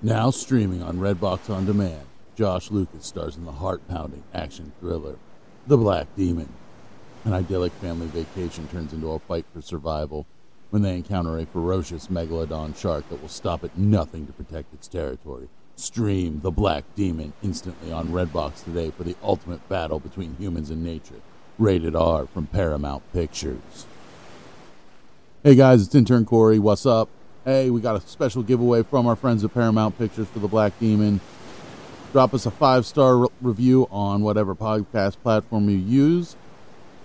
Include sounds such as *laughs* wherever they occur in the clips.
Now streaming on Redbox On Demand, Josh Lucas stars in the heart pounding action thriller, The Black Demon. An idyllic family vacation turns into a fight for survival when they encounter a ferocious megalodon shark that will stop at nothing to protect its territory. Stream The Black Demon instantly on Redbox today for the ultimate battle between humans and nature. Rated R from Paramount Pictures. Hey guys, it's intern Corey. What's up? Hey, we got a special giveaway from our friends at Paramount Pictures for The Black Demon. Drop us a five star re- review on whatever podcast platform you use.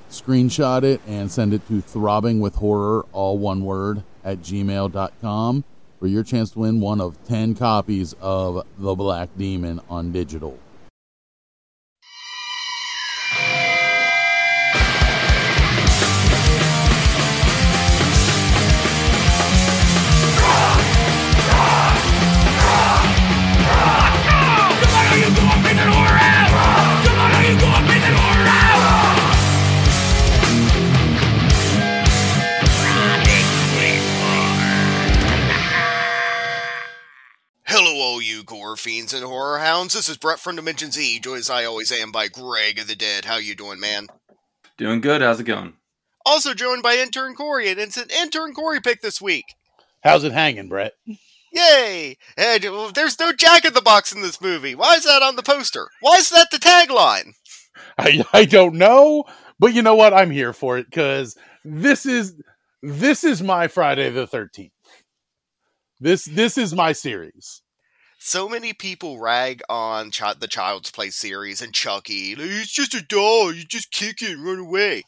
Screenshot it and send it to throbbing with horror, all one word, at gmail.com for your chance to win one of 10 copies of The Black Demon on digital. You gore fiends and horror hounds. This is Brett from Dimension Z, joined as I always am by Greg of the Dead. How you doing, man? Doing good. How's it going? Also joined by intern Corey, and it's an intern Corey pick this week. How's it hanging, Brett? Yay! And well, there's no Jack in the Box in this movie. Why is that on the poster? Why is that the tagline? I, I don't know, but you know what? I'm here for it because this is this is my Friday the Thirteenth. This this is my series. So many people rag on Ch- the Child's Play series and Chucky. Like, It's just a doll. You just kick it and run away.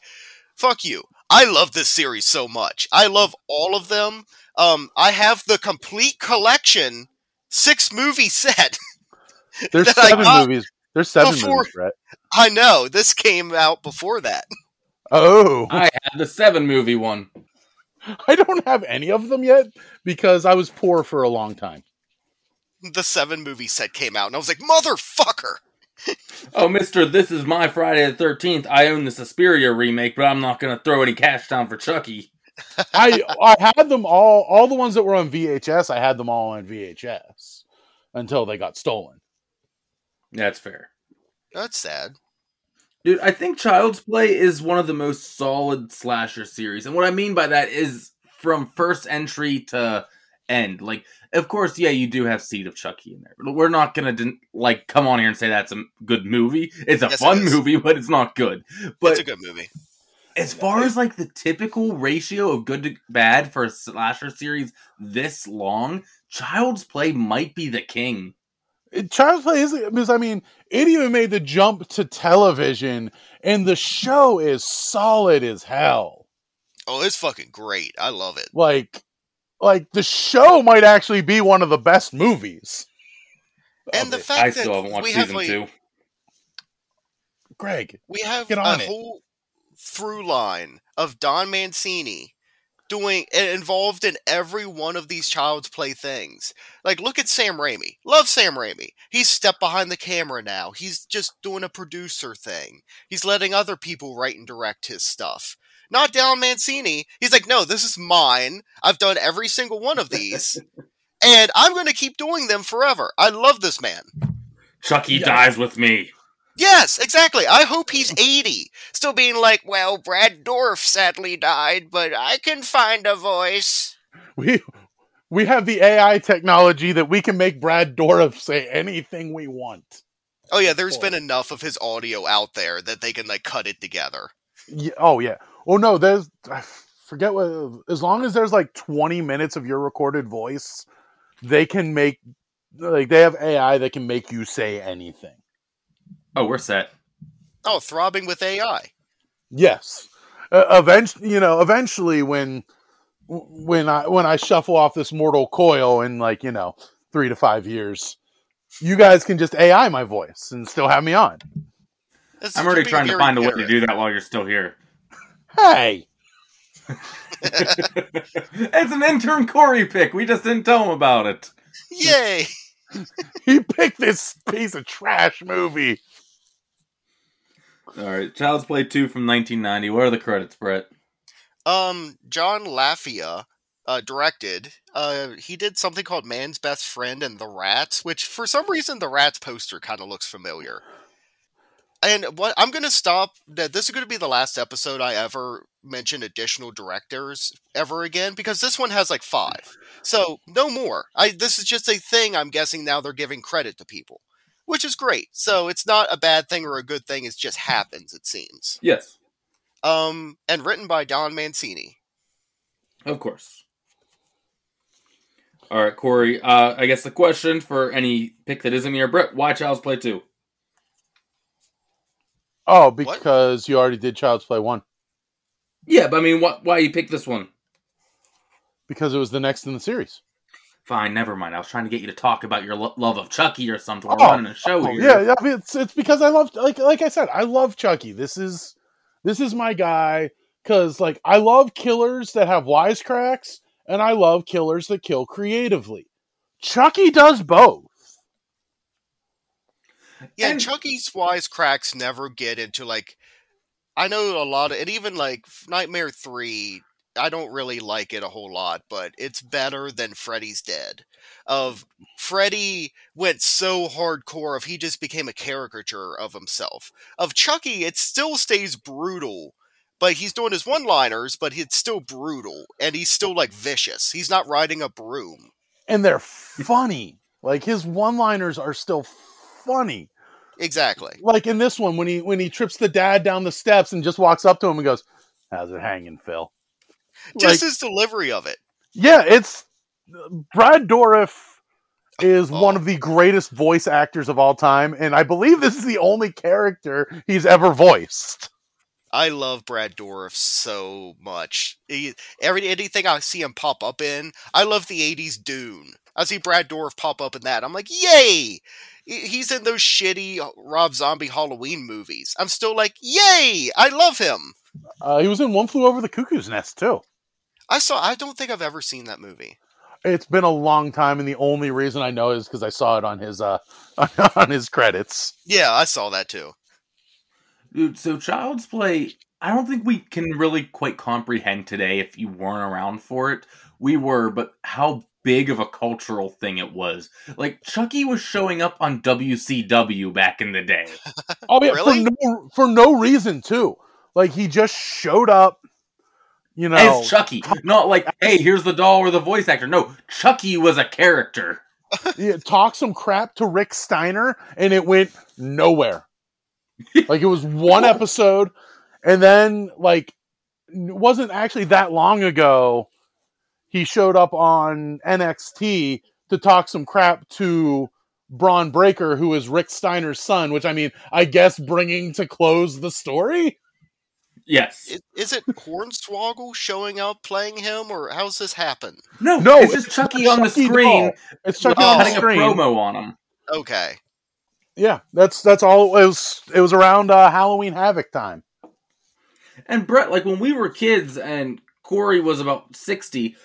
Fuck you. I love this series so much. I love all of them. Um, I have the complete collection, six movie *laughs* set. There's seven movies. There's seven before- movies, Brett. I know this came out before that. Oh, I had the seven movie one. *laughs* I don't have any of them yet because I was poor for a long time. The seven movie set came out, and I was like, motherfucker. *laughs* Oh, Mister, this is my Friday the Thirteenth. I own the Suspiria remake, but I'm not gonna throw any cash down for Chucky. *laughs* I I had them all. All the ones that were on VHS, I had them all on VHS until they got stolen. That's fair, That's sad. dude. I think Child's Play is one of the most solid slasher series, and what I mean by that is from first entry to end. Like, of course, yeah, you do have Seed of Chucky in there. But we're not gonna like come on here and say that's a good movie. It's a Yes, fun is. movie, but it's not good. But it's a good movie. as far as like the typical ratio of good to bad for a slasher series this long, Child's Play might be the king. It- Child's Play is because I mean it even made the jump to television, and the show is solid as hell. Oh, it's fucking great. I love it. Like, like the show might actually be one of the best movies. And the it. fact I that still haven't watched we have season like, two. Greg, we have Get a it. whole through line of Don Mancini doing and involved in every one of these child's play things. Like look at Sam Raimi. Love Sam Raimi. He's stepped behind the camera now. He's just doing a producer thing. He's letting other people write and direct his stuff. Not Don Mancini. He's like, "No, this is mine. I've done every single one of these." *laughs* and I'm going to keep doing them forever. I love this man. Chucky Yeah. dies with me. Yes, exactly. I hope he's 80. Still being like, well, Brad Dourif sadly died, but I can find a voice. we we have the AI technology that we can make Brad Dourif say anything we want. Oh, yeah, there's been enough of his audio out there that they can, like, cut it together. Yeah, oh yeah. Oh no, there's I forget what as long as there's like 20 minutes of your recorded voice, they can make like they have AI that can make you say anything. Oh, we're set. Oh, throbbing with AI. Yes. Uh, eventually, you know, eventually when when I when I shuffle off this mortal coil in like, you know, 3 to 5 years, you guys can just AI my voice and still have me on. This I'm already trying to find a way to do that while you're still here. Hey, *laughs* it's an intern Corey pick. We just didn't tell him about it. Yay! *laughs* he picked this piece of trash movie. All right, Child's Play 2 from 1990. What are the credits, Brett? Um, John Lafia uh, directed. Uh, he did something called Man's Best Friend and the Rats, which for some reason the Rats poster kind of looks familiar. And what I'm going to stop. That this is going to be the last episode I ever mention additional directors ever again because this one has like five. So no more. I this is just a thing. I'm guessing now they're giving credit to people, which is great. So it's not a bad thing or a good thing. It just happens. It seems. Yes, Um, and written by Don Mancini. of course. All right, Corey. Uh, I guess the question for any pick that isn't me or Brett: Why Child's Play two? Oh, because you already did Child's Play one. Yeah, but I mean, wh- why you pick this one? Because it was the next in the series. Fine, never mind. I was trying to get you to talk about your lo- love of Chucky or something. We're Oh, running a show Oh, here. yeah, yeah, I mean, it's it's because I love like like I said, I love Chucky. This is this is my guy because like I love killers that have wisecracks, and I love killers that kill creatively. Chucky does both. Yeah, And- Chucky's wisecracks never get into like. I know a lot of, and even like Nightmare Three, I don't really like it a whole lot, but it's better than Freddy's Dead. Of Freddy went so hardcore, of he just became a caricature of himself. Of Chucky, it still stays brutal, but he's doing his one-liners, but it's still brutal, and he's still like vicious. He's not riding a broom. and they're funny. like his one-liners are still funny. Exactly. Like in this one when he when he trips the dad down the steps and just walks up to him and goes, "How's it hanging, Phil?" Just Like, his delivery of it. yeah, it's Brad Dourif is Oh. one of the greatest voice actors of all time, and I believe this is the only character he's ever voiced. I love Brad Dourif so much. He, every anything I see him pop up in, I love the '80s Dune. I see Brad Dourif pop up in that. I'm like, yay! He's in those shitty Rob Zombie Halloween movies. I'm still like, yay! I love him. Uh, he was in One Flew Over the Cuckoo's Nest too. I saw. I don't think I've ever seen that movie. It's been a long time, and the only reason I know is because I saw it on his uh *laughs* on his credits. Yeah, I saw that too. Dude, so Child's Play, I don't think we can really quite comprehend today if you weren't around for it. We were, but how big of a cultural thing it was. Like, Chucky was showing up on WCW back in the day. *laughs* Oh yeah, Really? for no for no reason too. Like he just showed up, you know. As Chucky. Not like, hey, here's the doll or the voice actor. No, Chucky was a character. *laughs* yeah, talk some crap to Rick Steiner, and it went nowhere. Like it was *laughs* one episode, and then like it wasn't actually that long ago. He showed up on NXT to talk some crap to Bron Breakker, who is Rick Steiner's son. Which I mean, I guess bringing to close the story. Yes. Is, is it Hornswoggle showing up playing him, or how's this happen? no, No, it's just it's Chucky on the screen doll. It's Chucky Oh. on the cutting a screen. promo on him. Okay. Yeah, that's that's all. It was it was around uh, Halloween Havoc time. And Brett, like when we were kids and Corey was about 60,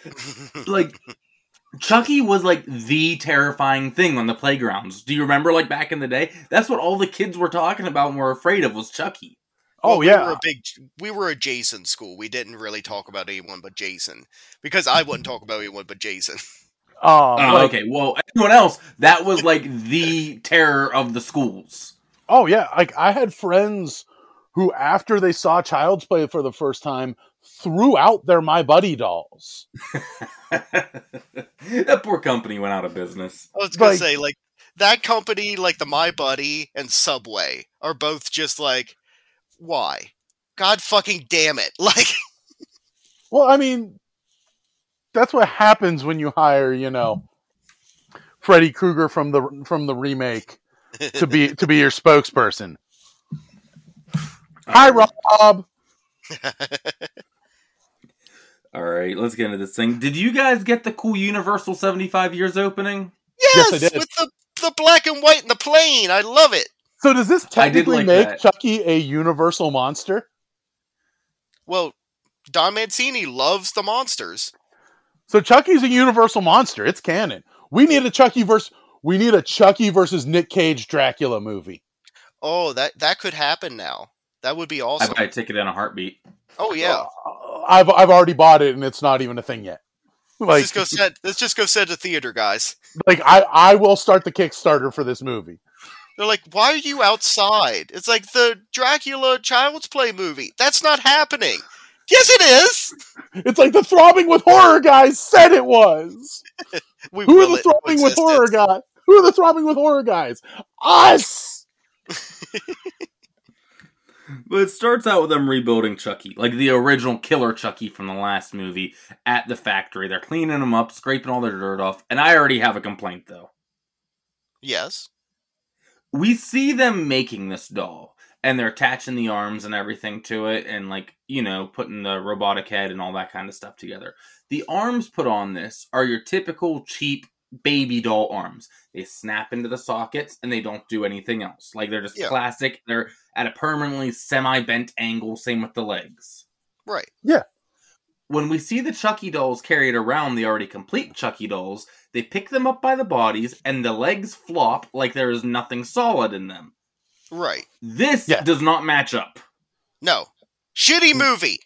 like *laughs* Chucky was like the terrifying thing on the playgrounds. Do you remember like back in the day? That's what all the kids were talking about and were afraid of was Chucky. Oh Well, we yeah, were a big. We were a Jason school. We didn't really talk about anyone but Jason because I wouldn't talk about anyone but Jason. *laughs* um, Oh, like- okay. Well, anyone else, that was like the terror of the schools. Oh yeah, like I had friends who, after they saw Child's Play for the first time, threw out their My Buddy dolls. *laughs* that poor company went out of business. I was gonna Like- say like that company, like the My Buddy and Subway, are both just like, why? God fucking damn it! *laughs* Like, Well, I mean, that's what happens when you hire, you know, Freddy Krueger from the from the remake to be to be your spokesperson. Hi, Rob. *laughs* All right, let's get into this thing. Did you guys get the cool Universal 75 years opening? yes, Yes, I did. with the the black and white and the plane. I love it. So does this technically like make that. Chucky a universal monster? Well, Don Mancini loves the monsters. So Chucky's a universal monster. It's canon. We need a Chucky versus we need a Chucky versus Nick Cage Dracula movie. Oh, that that could happen now. That would be awesome. I awesome. buy a ticket in a heartbeat. Oh yeah. Uh, I've I've already bought it and it's not even a thing yet. Let's just go set. Let's just go set a theater, guys. like I, I will start the Kickstarter for this movie. They're like, why are you outside? It's like the Dracula Child's Play movie. That's not happening. Yes, it is. It's like the throbbing with horror guys said it was. *laughs* We Who are the throbbing with horror existence. guys? Who are the throbbing with horror guys? Us. *laughs* But it starts out with them rebuilding Chucky, like the original killer Chucky from the last movie, at the factory. They're cleaning him up, scraping all their dirt off. And I already have a complaint, though. Yes. we see them making this doll and they're attaching the arms and everything to it and like you know putting the robotic head and all that kind of stuff together. The arms put on this are your typical cheap baby doll arms. They snap into the sockets and they don't do anything else. Like they're just Yeah. plastic. They're at a permanently semi-bent angle. Same with the legs. Right. Yeah. When we see the Chucky dolls carried around the already complete Chucky dolls, they pick them up by the bodies and the legs flop like there is nothing solid in them. Right. This Yeah. does not match up. No. Mm. Shitty movie.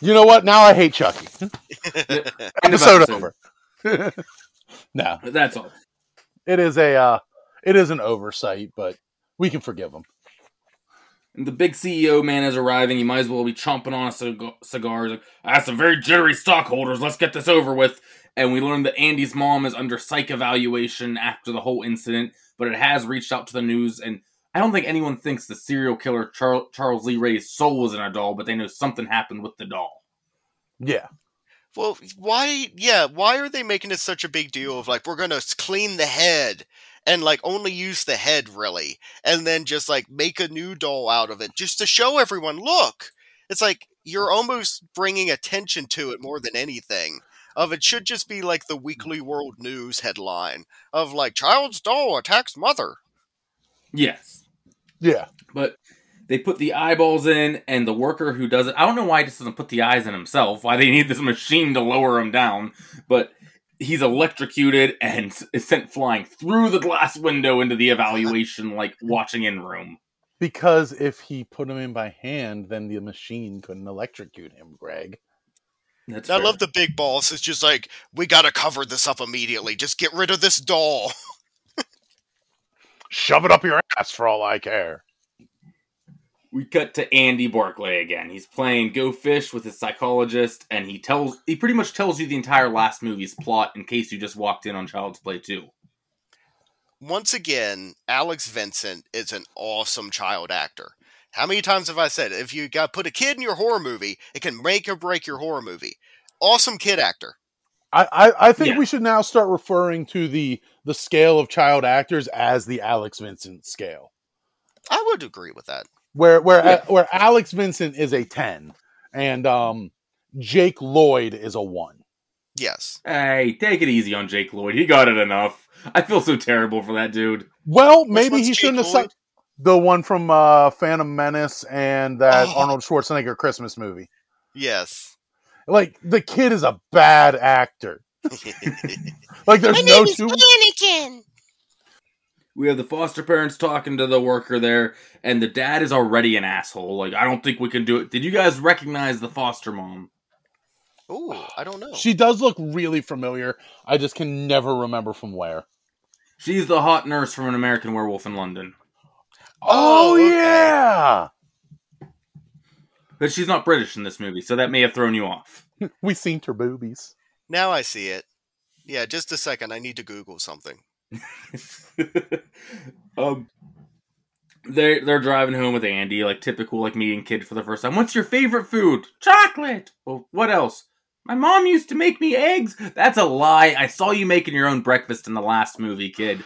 You know what? Now I hate Chucky. *laughs* *laughs* Episode episode. over. *laughs* no, That's all. it is a uh, it is an oversight, but we can forgive him. And the big CEO man is arriving. He might as well be chomping on a cig- cigar. He's like, I have some very jittery stockholders. Let's get this over with. And we learn that Andy's mom is under psych evaluation after the whole incident, but it has reached out to the news. And I don't think anyone thinks the serial killer Char- Charles Lee Ray's soul was in a doll, but they know something happened with the doll. Yeah, Well, why? Yeah, why are they making it such a big deal of like we're gonna clean the head and like only use the head really, and then just like make a new doll out of it just to show everyone. Look, it's like you're almost bringing attention to it more than anything. Of it should just be like the mm. Weekly World News headline of like child's doll attacks mother. Yes. yeah. But they put the eyeballs in, and the worker who does it, I don't know why he just doesn't put the eyes in himself, why they need this machine to lower him down, but he's electrocuted and is sent flying through the glass window into the evaluation, like *laughs* watching in room. Because if he put him in by hand, then the machine couldn't electrocute him, Greg. That's I fair. love the big boss. It's just like we gotta cover this up immediately. Just get rid of this doll. *laughs* Shove it up your ass for all I care. we cut to Andy Barclay again. He's playing Go Fish with his psychologist, and he tells he pretty much tells you the entire last movie's plot in case you just walked in on Child's Play 2. once again, Alex Vincent is an awesome child actor. How many times have I said if you got put a kid in your horror movie, it can make or break your horror movie. Awesome kid actor. I, I, I think Yeah. we should now start referring to the the scale of child actors as the Alex Vincent scale, I would agree with that. where where Yeah. where Alex Vincent is a ten, and um, Jake Lloyd is a one. Yes. Hey, take it easy on Jake Lloyd. He got it enough. I feel so terrible for that dude. Well, maybe he Jake shouldn't have Lloyd? Sucked the one from uh, Phantom Menace and that Oh. Arnold Schwarzenegger Christmas movie. Yes. Like the kid is a bad actor. *laughs* Like there's no two. Anakin. We have the foster parents talking to the worker there, and the dad is already an asshole. Like, I don't think we can do it. Did you guys recognize the foster mom? Ooh, I don't know. She does look really familiar. I just can never remember from where. She's the hot nurse from an American werewolf in London. Oh, okay. yeah, But she's not British in this movie, so that may have thrown you off. *laughs* we seen her boobies. Now I see it. Yeah, just a second. I need to Google something. *laughs* um, they they're driving home with Andy, like typical like meeting kid for the first time. What's your favorite food? Chocolate. Well, what else? My mom used to make me eggs. That's a lie. I saw you making your own breakfast in the last movie, kid.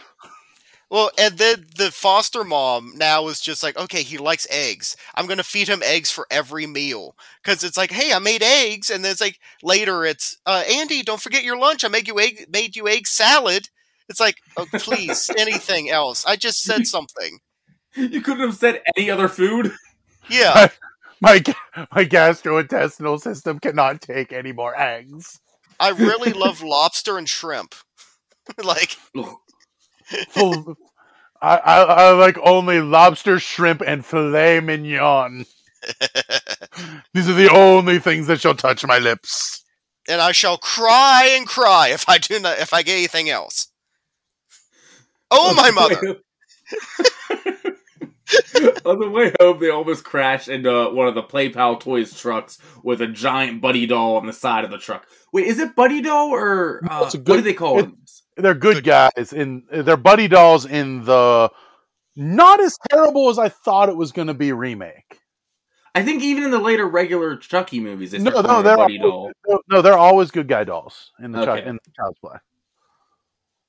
Well, and then the foster mom now is just like, okay, he likes eggs. I'm gonna feed him eggs for every meal because it's like, hey, I made eggs, and then it's like later it's, uh, Andy, don't forget your lunch. I made you egg, made you egg salad. It's like, oh, please, *laughs* anything else? I just said something. You couldn't have said any other food. Yeah, My ga- my gastrointestinal system cannot take any more eggs. I really love lobster and shrimp. *laughs* like, Ugh. Full- I, I, I like only lobster, shrimp, and filet mignon. *laughs* These are the only things that shall touch my lips. and I shall cry and cry if I do not if I get anything else. Oh my mother! On the way *laughs* home, they almost crash into one of the Play Pal Toys trucks with a giant Buddy doll on the side of the truck. Wait, is it Buddy doll or uh, it's a what do they call it- it? They're good Good guys in they're buddy dolls in the not as terrible as I thought it was going to be remake. I think even in the later regular Chucky movies, they No, no, they're Buddy always, doll. no, they're always good guy dolls in the Chuck Okay. in Child's Play,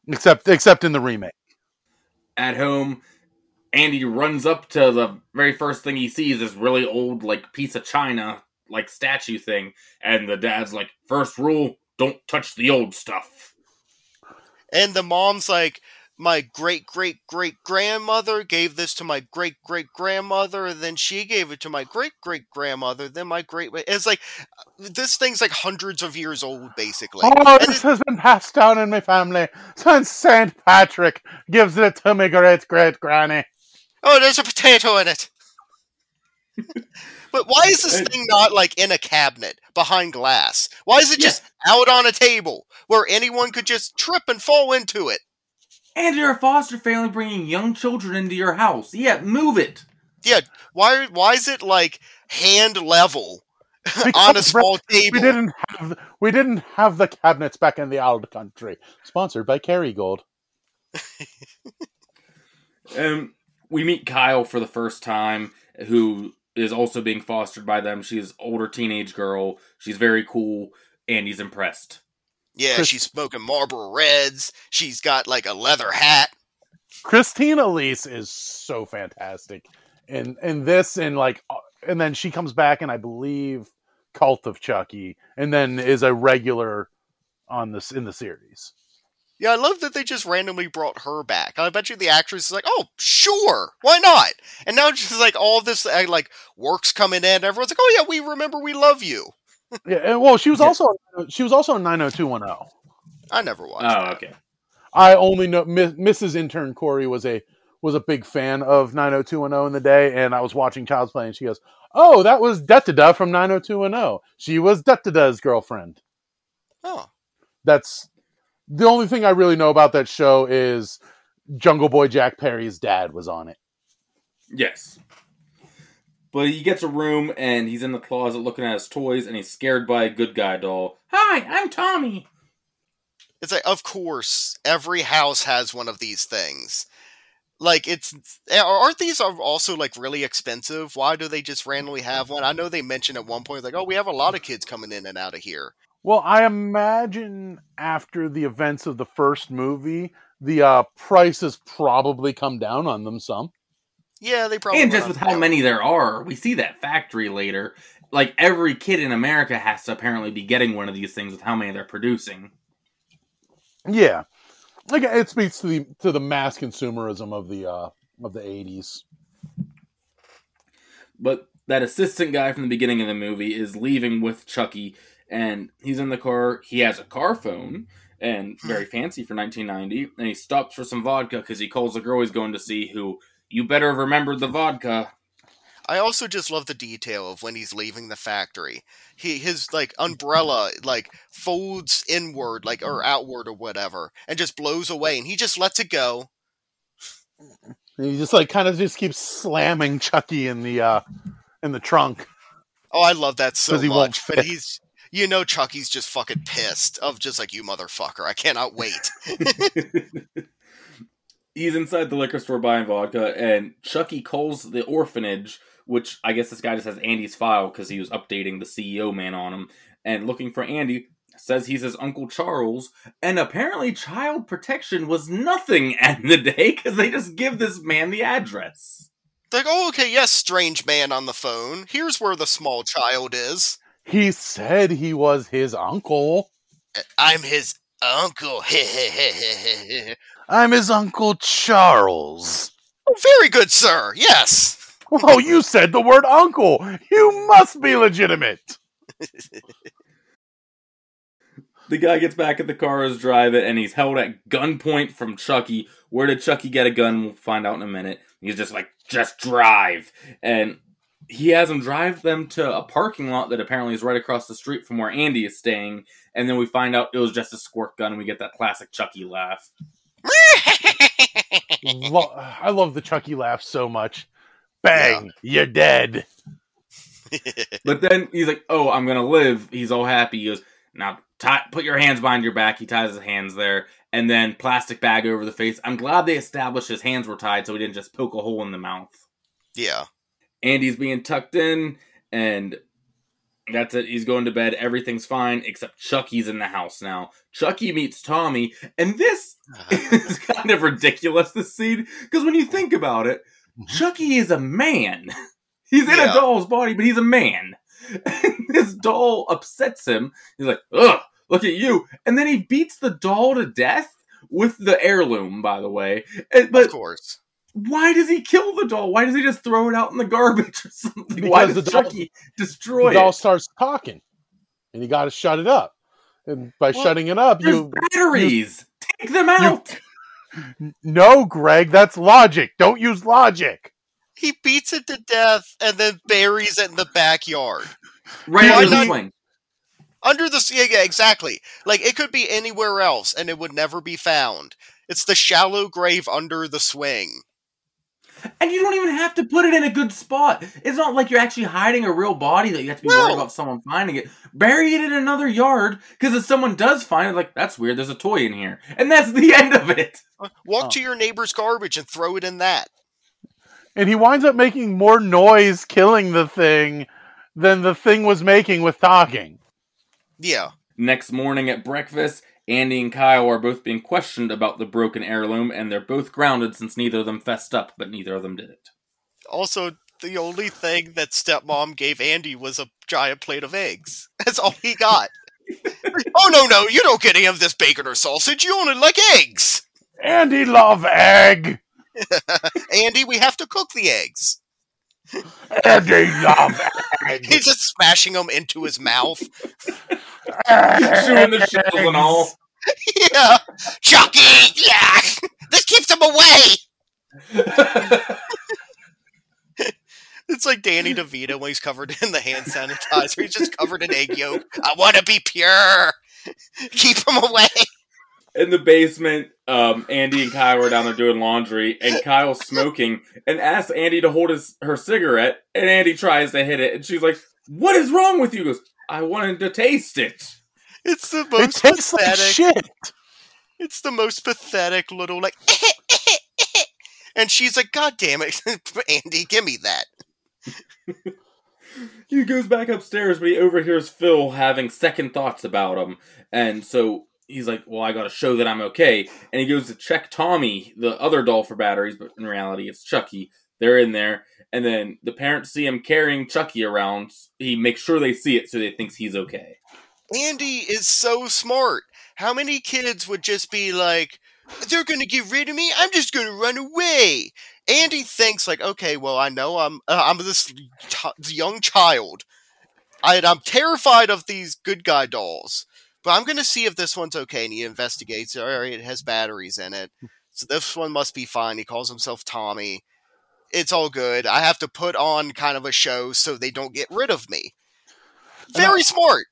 except except in the remake. At home, Andy runs up to the very first thing he sees this really old like piece of china like statue thing, and the dad's like, first rule, don't touch the old stuff. And the mom's like, my great great great grandmother gave this to my great great grandmother, and then she gave it to my great great grandmother. Then my great it's like uh, this thing's like hundreds of years old, basically. Oh, And this has been passed down in my family since Saint Patrick gives it to my great great granny. Oh, there's a potato in it. But why is this thing not like in a cabinet behind glass? Why is it just out on a table where anyone could just trip and fall into it? And you're a foster family bringing young children into your house. Yeah, move it. Yeah, why why is it like hand level *laughs* on a small table? We didn't have we didn't have the cabinets back in the old country. Sponsored by Kerrygold. *laughs* Um, we meet Kyle for the first time, who is also being fostered by them. She's an older teenage girl. She's very cool, and he's impressed. Yeah, Chris- she's smoking Marlboro Reds. She's got like a leather hat. Christina Elise is so fantastic. And and this and like uh, and then she comes back and I believe Cult of Chucky and then is a regular on this in the series. Yeah, I love that they just randomly brought her back. I bet you the actress is like, "Oh, sure, why not?" And now just like all this uh, like works coming in, everyone's like, "Oh yeah, we remember, we love you." *laughs* Yeah, and, well, she was Yeah. also she was also in 90210. I never watched. Oh, that. okay. I only know Mi- Mrs. Intern Corey was a was a big fan of 90210 in the day, and I was watching Child's Play, and she goes, "Oh, that was Detida from 90210. She was Detida's girlfriend." Oh, That's the only thing I really know about that show is Jungle Boy Jack Perry's dad was on it. Yes. But he gets a room and he's in the closet looking at his toys and he's scared by a good guy doll. Hi, I'm Tommy. it's like, of course, every house has one of these things. Like it's aren't these also like really expensive? Why do they just randomly have one? I know they mentioned at one point like, "Oh, we have a lot of kids coming in and out of here." Well, I imagine after the events of the first movie, the uh, prices probably come down on them some. Yeah, they probably and just with how many there are, we see that factory later. Like every kid in America has to apparently be getting one of these things with how many they're producing. Yeah, like it speaks to the to the mass consumerism of the uh, of the eighties. But that assistant guy from the beginning of the movie is leaving with Chucky, and he's in the car. He has a car phone, and very fancy for 1990. And he stops for some vodka because he calls the girl he's going to see, who you better have remembered the vodka. I also just love the detail of when he's leaving the factory. He his like umbrella like folds inward like or outward or whatever and just blows away and he just lets it go. And he just like kind of just keeps slamming Chucky in the uh, in the trunk. Oh, I love that so he won't much. But he's you know Chucky's just fucking pissed of just like you motherfucker. I cannot wait. *laughs* he's inside the liquor store buying vodka, and Chucky calls the orphanage, which I guess this guy just has Andy's file because he was updating the CEO man on him, and looking for Andy. Says he's his Uncle Charles, and apparently child protection was nothing *laughs* at the day because they just give this man the address. like, oh okay, yes, strange man on the phone. Here's where the small child is. He said he was his uncle. I'm his uncle. *laughs* I'm his uncle Charles. oh, very good, sir. Yes. Oh, you said the word uncle. You must be legitimate. *laughs* The guy gets back at the car as drive it, and he's held at gunpoint from Chucky. Where did Chucky get a gun? We'll find out in a minute. He's just like, just drive. And he has him drive them to a parking lot that apparently is right across the street from where Andy is staying. and then we find out it was just a squirt gun, and we get that classic Chucky laugh. *laughs* Lo- I love the Chucky laugh so much. Bang! You're dead. *laughs* But then he's like, "Oh, I'm gonna live." He's all happy. He goes, "Now, tie, put your hands behind your back." He ties his hands there, and then plastic bag over the face. I'm glad they established his hands were tied, so he didn't just poke a hole in the mouth. yeah. Andy's being tucked in, and that's it. He's going to bed. Everything's fine, except Chucky's in the house now. Chucky meets Tommy, and this uh-huh. *laughs* is kind of ridiculous, this scene, because when you think about it, mm-hmm. Chucky is a man. *laughs* He's in Yeah. a doll's body, but he's a man. And *laughs* this doll upsets him. He's like, ugh, look at you. And then he beats the doll to death with the heirloom, by the way. And- But of course. Why does he kill the doll? Why does he just throw it out in the garbage or something? why Because does the doll- Chucky The destroy doll it? starts talking, and you got to shut it up. And by Well, shutting it up, There's you batteries. Take them out. *laughs* no, Greg. That's logic. Don't use logic. He beats it to death and then buries it in the backyard. right Why under the not- swing. Under the yeah, yeah, exactly. Like it could be anywhere else and it would never be found. It's the shallow grave under the swing. And you don't even have to put it in a good spot. It's not like you're actually hiding a real body that you have to be worried about someone finding it. Bury it in another yard, because if someone does find it, like, that's weird, there's a toy in here. And that's the *laughs* end of it. Uh, walk Oh. to your neighbor's garbage and throw it in that. And he winds up making more noise killing the thing than the thing was making with talking. Yeah. Next morning at breakfast, Andy and Kyle are both being questioned about the broken heirloom, and they're both grounded since neither of them fessed up, but neither of them did it. Also, the only thing that stepmom gave Andy was a giant plate of eggs. *laughs* That's all he got. *laughs* oh no, no, you don't get any of this bacon or sausage. You only like eggs. Andy love egg. *laughs* Andy, we have to cook the eggs. Andy love egg. *laughs* He's just smashing them into his mouth. Chewing the shells and all. *laughs* yeah. Chucky! Yeah! This keeps him away! *laughs* It's like Danny DeVito when he's covered in the hand sanitizer. He's just covered in egg yolk. I want to be pure. Keep him away. In the basement, um, Andy and Kyle are down there doing laundry, and Kyle's smoking, and asks Andy to hold his her cigarette, and Andy tries to hit it, and she's like, "What is wrong with you?" He goes, "I wanted to taste it." It's the It most tastes like pathetic. shit. It's the most pathetic little like. *laughs* and she's like, "God damn it, *laughs* Andy, give me that." He goes back upstairs, but he overhears Phil having second thoughts about him, and so he's like, "Well, I got to show that I'm okay." And he goes to check Tommy, the other doll, for batteries, but in reality, it's Chucky. They're in there, and then the parents see him carrying Chucky around. He makes sure they see it, so they thinks he's okay. Andy is so smart. How many kids would just be like, "They're gonna get rid of me. I'm just gonna run away." Andy thinks like, "Okay, well, I know I'm uh, I'm this ch- young child. I, I'm terrified of these good guy dolls, but I'm gonna see if this one's okay." And he investigates. All right, it has batteries in it, hmm. so this one must be fine. He calls himself Tommy. It's all good. I have to put on kind of a show so they don't get rid of me. Very smart.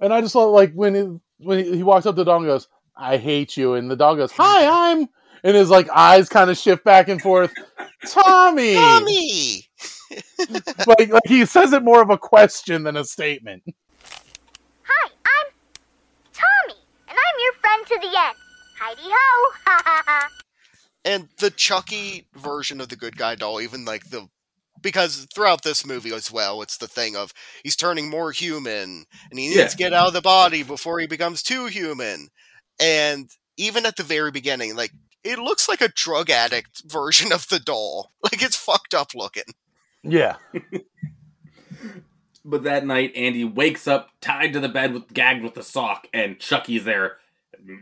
And I just thought, like when it, when he, he walks up to the dog and goes, "I hate you," and the dog goes, "Hi, *laughs* I'm," and his like eyes kind of shift back and forth. Tommy, Tommy. *laughs* like like he says it more of a question than a statement. Hi, I'm Tommy, and I'm your friend to the end. Heidi ho! *laughs* Ha ha ha! and the Chucky version of the good guy doll, even like the because throughout this movie as well, it's the thing of he's turning more human and he needs Yeah. to get out of the body before he becomes too human. And even at the very beginning, like it looks like a drug addict *laughs* version of the doll. Like it's fucked up looking. Yeah, *laughs* But that night, Andy wakes up tied to the bed with gagged with the sock, and Chucky's there.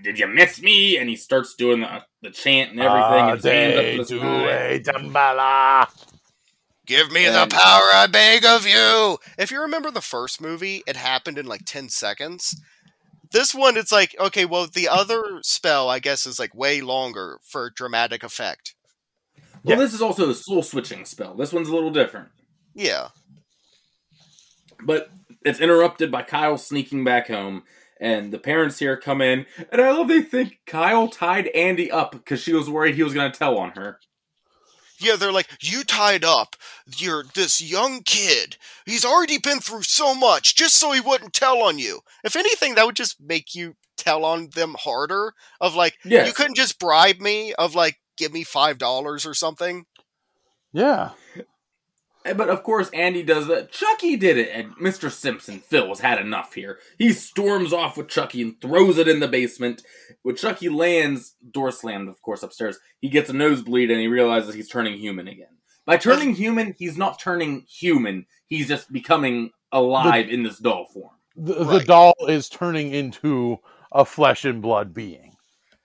Did you miss me? And he starts doing the, the chant and everything. and his hands up to the sky. Damballa. Give me And- the power, I beg of you. If you remember the first movie, it happened in like 10 seconds. This one, it's like, okay, well, the other spell, I guess, is like way longer for dramatic effect. Well, Yeah. this is also a soul switching spell. This one's a little different. Yeah. But it's interrupted by Kyle sneaking back home, and the parents here come in, and I love they think Kyle tied Andy up because she was worried he was going to tell on her. Yeah, they're like, you tied up your this young kid. He's already been through so much just so he wouldn't tell on you. If anything, that would just make you tell on them harder. Of like, Yes. you couldn't just bribe me. Of like, give me five dollars or something. Yeah. Eh, But of course, Andy does that. Chucky did it, and Mr. Simpson, Phil, has had enough here. He storms off with Chucky and throws it in the basement. When Chucky lands, door slammed, of course, upstairs, he gets a nosebleed and he realizes he's turning human again. By turning human, he's not turning human, he's just becoming alive in this doll form. The, the doll is turning into a flesh and blood being.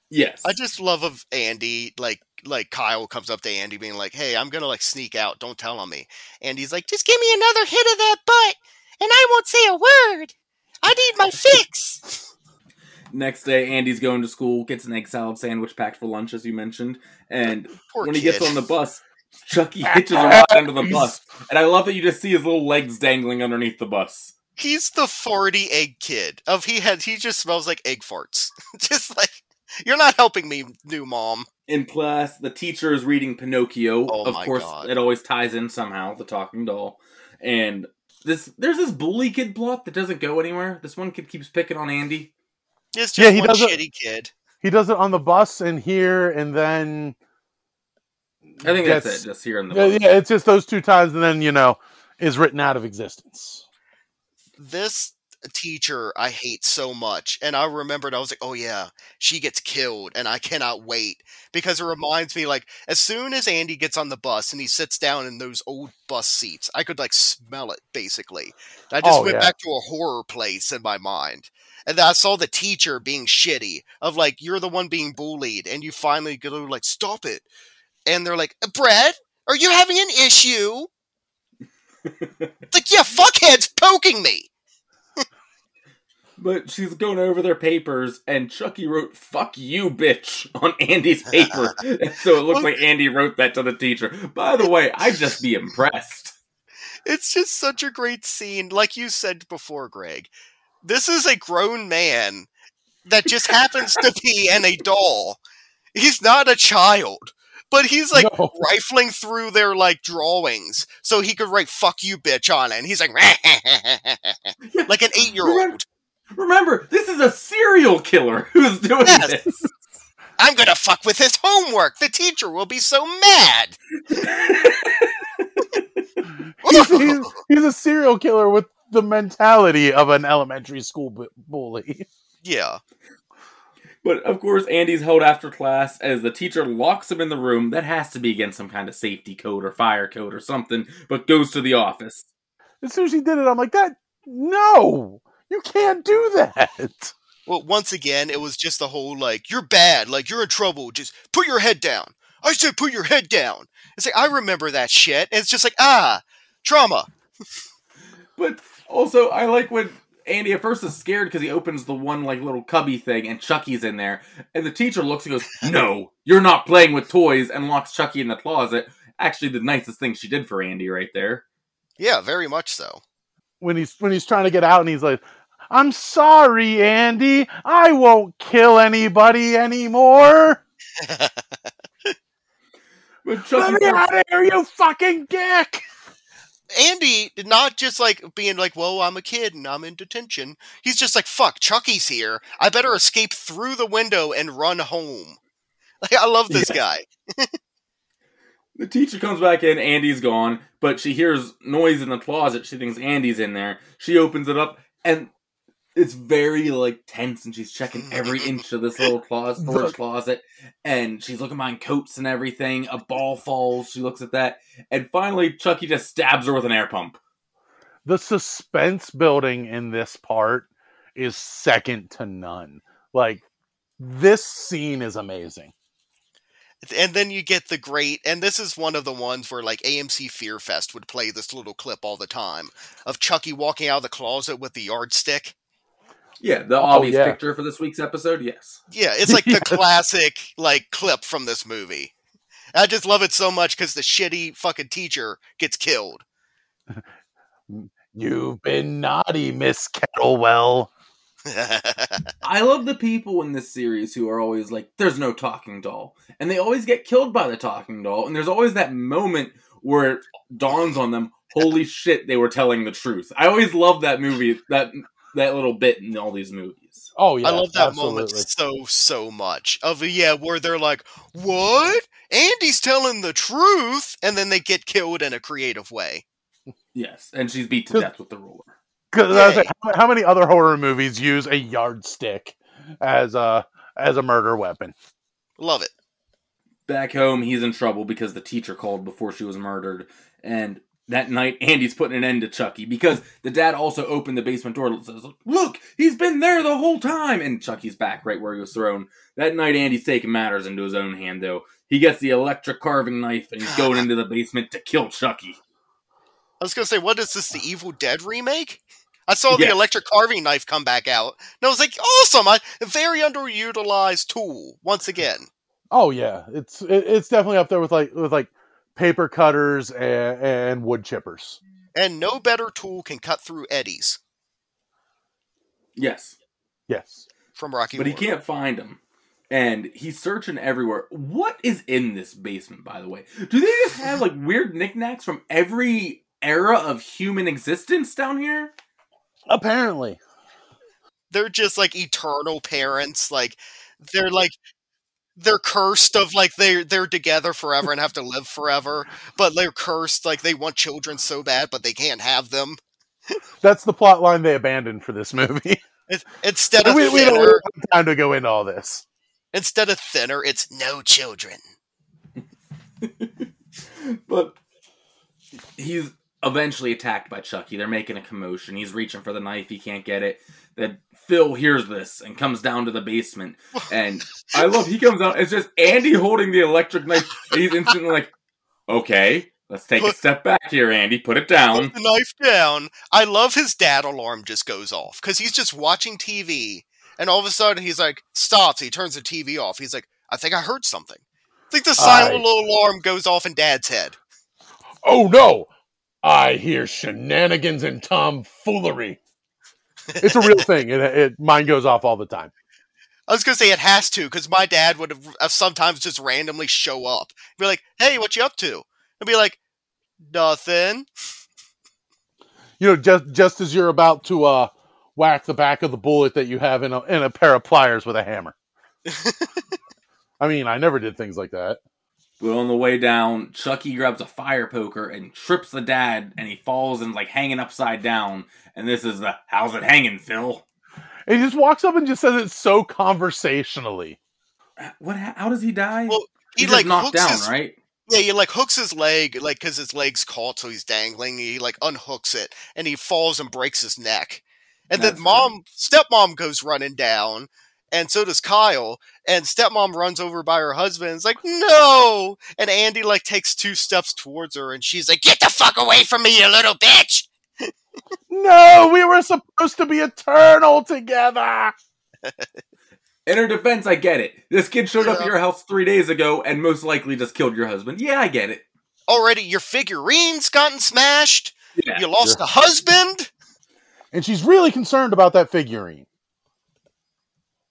Yes. I just love of Andy, like like Kyle comes up to Andy being like, Hey, I'm gonna like sneak out, don't tell on me. Andy's like, just give me another hit of that butt and I won't say a word. I need my fix. Next day, Andy's going to school, gets an egg salad sandwich packed for lunch, as you mentioned, and Poor when he gets on the bus, Chucky *laughs* hitches him right under the bus. And I love that you just see his little legs dangling underneath the bus. He's the farty egg kid. Of he had he just smells like egg farts. *laughs* just like you're not helping me, new mom. And plus, the teacher is reading Pinocchio. Oh of course, God. it always ties in somehow, the talking doll. And this there's this bully kid plot that doesn't go anywhere. This one kid keeps picking on Andy. It's Yeah, he one doesn't- shitty kid. He does it on the bus and here, and then I think that's, That's- it, just here in the yeah, book. yeah, it's just those two times, and then you know is written out of existence. This teacher I hate so much. And I remembered I was like, oh yeah, she gets killed and I cannot wait. Because it mm-hmm. reminds me like as soon as Andy gets on the bus and he sits down in those old bus seats, I could like smell it basically. I just Oh, went yeah. back to a horror place in my mind. And I saw the teacher being shitty of like, you're the one being bullied, and you finally go like, stop it. And they're like, Brett, are you having an issue? it's *laughs* like, yeah, fuckhead's poking me. But she's going over their papers, and Chucky wrote "fuck you, bitch" on Andy's paper, *laughs* so it looks like Andy wrote that to the teacher. By the way, I'd just be impressed. It's just such a great scene. Like you said before, Greg, this is a grown man that just happens to be *laughs* an adult. He's not a child, but he's like No. rifling through their like drawings so he could write "fuck you, bitch" on it. And he's like, *laughs* like an eight-year-old. Remember, this is a serial killer who's doing Yes. this. *laughs* I'm gonna fuck with his homework. The teacher will be so mad. *laughs* He's, he's, he's a serial killer with the mentality of an elementary school bu- bully. *laughs* yeah. But of course, Andy's held after class as the teacher locks him in the room. That has to be against some kind of safety code or fire code or something, but goes to the office. As soon as he did it, I'm like, that no, you can't do that. *laughs* Well, once again, it was just the whole like, you're bad, like you're in trouble. Just put your head down. I said, put your head down. It's like I remember that shit. And it's just like, ah, trauma. But also, I like when Andy at first is scared because he opens the one like little cubby thing and Chucky's in there, and the teacher looks and goes, "No, you're not playing with toys," and locks Chucky in the closet. Actually, the nicest thing she did for Andy right there. Yeah, very much so. When he's when he's trying to get out, and he's like, "I'm sorry, Andy. I won't kill anybody anymore. *laughs* But Let Chucky, me out of here, you fucking dick." Andy did not just like being like, well, I'm a kid and I'm in detention. He's just like, fuck, Chucky's here. I better escape through the window and run home. *laughs* Like, I love this guy. *laughs* the teacher comes back in. Andy's gone, but she hears noise in the closet. She thinks Andy's in there. She opens it up, and it's very like tense, and she's checking mm. every inch of this little closet, storage closet, and she's looking behind coats and everything. A ball falls. She looks at that, and finally, Chucky just stabs her with an air pump. The suspense building in this part is second to none. Like this scene is amazing. And then you get the great, and this is one of the ones where like AMC Fear Fest would play this little clip all the time of Chucky walking out of the closet with the yardstick. Yeah, the oh, obvious yeah. picture for this week's episode. Yes. Yeah, it's like the *laughs* classic like clip from this movie. I just love it so much because the shitty fucking teacher gets killed. You've been naughty, Miss Kettlewell. *laughs* I love the people in this series who are always like, "There's no talking doll," and they always get killed by the talking doll. And there's always that moment where it dawns on them, "Holy *laughs* shit, they were telling the truth." I always love that movie, that that little bit in all these movies. Oh yeah, I love that absolutely. moment so so much. Of yeah, where they're like, "What? Andy's telling the truth," and then they get killed in a creative way. Yes, and she's beat to death with the ruler. Because I was Yay. like, how, how many other horror movies use a yardstick as a as a murder weapon? Love it. Back home, he's in trouble because the teacher called before she was murdered, and that night, Andy's putting an end to Chucky because the dad also opened the basement door and says, "Look, he's been there the whole time." And Chucky's back right where he was thrown. That night, Andy's taking matters into his own hand, though. He gets the electric carving knife and he's going *sighs* into the basement to kill Chucky. I was gonna say, what is this? The Evil Dead remake? I saw the Yes. electric carving knife come back out, and I was like, awesome! I, a very underutilized tool once again. Oh yeah, it's it, it's definitely up there with like with like paper cutters and, and wood chippers. And no better tool can cut through eddies Yes, Yes. from Rocky. but he can't find them. And he's searching everywhere. What is in this basement, by the way? Do they just have like weird knickknacks from every era of human existence down here? Apparently. They're just like eternal parents. Like they're like they're cursed of like they they're together forever and have to live forever, but they're cursed like they want children so bad, but they can't have them. That's the plot line they abandoned for this movie. It- Instead of we, we don't we thinner, don't have time to go into all this. instead of thinner, it's no children. *laughs* But he's eventually attacked by Chucky. They're making a commotion. He's reaching for the knife. He can't get it. Then Phil hears this and comes down to the basement. And I love he comes out. It's just Andy holding the electric knife. And he's instantly like, "Okay, let's take a step back here, Andy. Put it down." Put the knife down. I love his dad alarm just goes off because he's just watching TV, and all of a sudden he's like stops. He turns the TV off. He's like, I think I heard something. I think the silent I- little alarm goes off in Dad's head. Oh no! I hear shenanigans and tomfoolery. It's a real thing. It, it mine goes off all the time. I was gonna say it has to because my dad would have uh, sometimes just randomly show up, be like, "Hey, what you up to?" I'd be like, "Nothing." You know, just just as you're about to uh whack the back of the bullet that you have in a in a pair of pliers with a hammer. *laughs* I mean, I never did things like that. But on the way down, Chucky grabs a fire poker and trips the dad, and he falls and like hanging upside down. And this is the how's it hanging, Phil? And he just walks up and just says it so conversationally. Uh, what? How does he die? Well, He He's like knocked down, his, right? Yeah, he like hooks his leg, like because his leg's caught, so he's dangling. He like unhooks it, and he falls and breaks his neck. And That's then mom, stepmom goes running down, and so does Kyle. And stepmom runs over by her husband. And is like, no. And Andy like takes two steps towards her, and she's like, get the fuck away from me, you little bitch. No, we were supposed to be eternal together. *laughs* In her defense, I get it. This kid showed up at your house three days ago and most likely just killed your husband. Yeah, I get it. Already, your figurines gotten smashed. Yeah. You lost a husband. And she's really concerned about that figurine.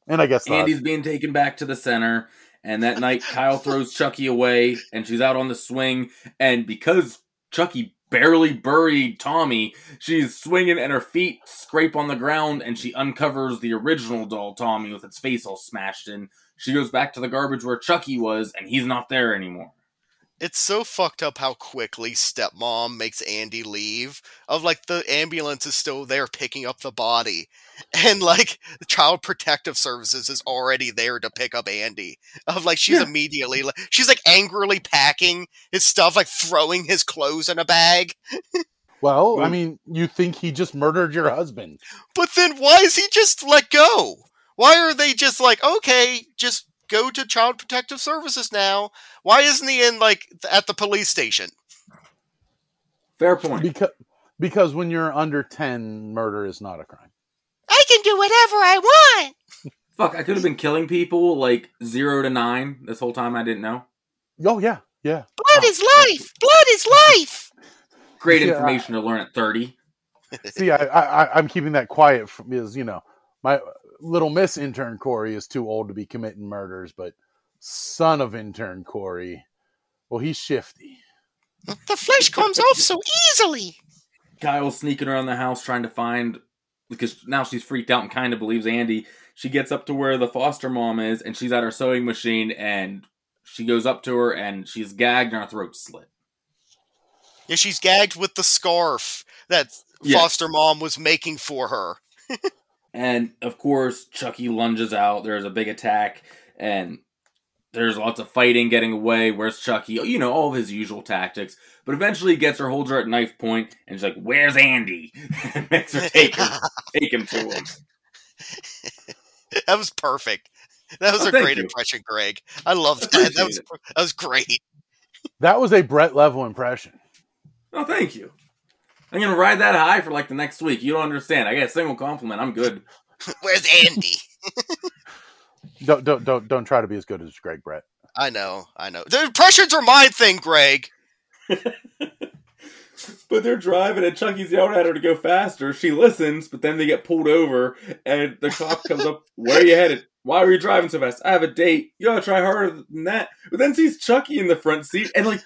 And I guess not. Andy's being taken back to the center, and that night Kyle throws Chucky away, and she's out on the swing. And because Chucky barely buried Tommy, she's swinging, and her feet scrape on the ground, and she uncovers the original doll Tommy with its face all smashed in. She goes back to the garbage where Chucky was, and he's not there anymore. It's so fucked up how quickly stepmom makes Andy leave. Of like the ambulance is still there picking up the body, *laughs* and like the Child Protective Services is already there to pick up Andy. Of like she's Yeah. immediately like she's like angrily packing his stuff, like throwing his clothes in a bag. well, I mean, you think he just murdered your husband. But then why is he just let go? Why are they just like okay, just go to Child Protective Services now? Why isn't he in like at the police station? Fair point. Because because when you're under 10, murder is not a crime. I can do whatever I want. *laughs* Fuck, I could have been killing people like zero to nine this whole time. I didn't know. Oh yeah, yeah. Blood is life. Blood is life. Great Yeah. information to learn at 30. See, I, I I'm keeping that quiet from, because you know my little Miss intern Corey is too old to be committing murders, but son of intern Corey, well, he's shifty. The flesh comes off so easily. Kyle's sneaking around the house trying to find because now she's freaked out and kind of believes Andy. She gets up to where the foster mom is and she's at her sewing machine and she goes up to her and she's gagged and her throat slit. Yeah, she's gagged with the scarf that Yes. foster mom was making for her. *laughs* And of course, Chucky lunges out. There's a big attack, and there's lots of fighting, getting away. Where's Chucky? You know, all of his usual tactics. But eventually, he gets her, holds her at knife point, and she's like, "Where's Andy?" *laughs* and makes her take her, *laughs* take him to him. that was perfect. That was Oh, a great you. impression, Greg. I loved that. That was it. that was great. That was a Brett level impression. Oh, thank you. I'm gonna ride that high for like the next week. You don't understand. I get a single compliment. I'm good. *laughs* Where's Andy? *laughs* Don't don't don't don't try to be as good as Greg Brett. I know, I know. The impressions are my thing, Greg. *laughs* But they're driving, and Chucky's yelling at her to go faster. She listens, but then they get pulled over, and the cop comes up. Where are you headed? Why are you driving so fast? I have a date. You gotta try harder than that. But then sees Chucky in the front seat, and like,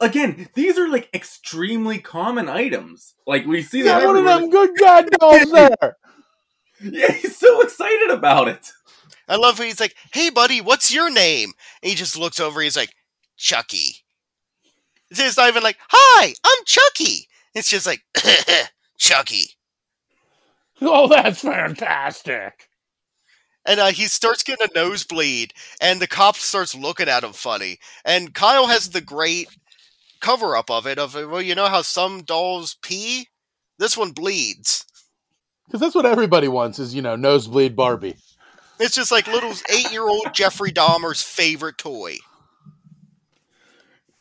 again, these are like extremely common items. Like we see that. one of them good god dolls *laughs* there. Yeah, he's so excited about it. I love when he's like, "Hey, buddy, what's your name?" And he just looks over. He's like, "Chucky." It's not even like, "Hi, I'm Chucky." It's just like, *laughs* "Chucky." *laughs* Oh, that's fantastic. And uh, he starts getting a nosebleed, and the cop starts looking at him funny. And Kyle has the great cover up of it. Of uh, well, you know how some dolls pee, this one bleeds. Because that's what everybody wants is, you know, nosebleed Barbie. It's just like little eight year old Jeffrey Dahmer's favorite toy.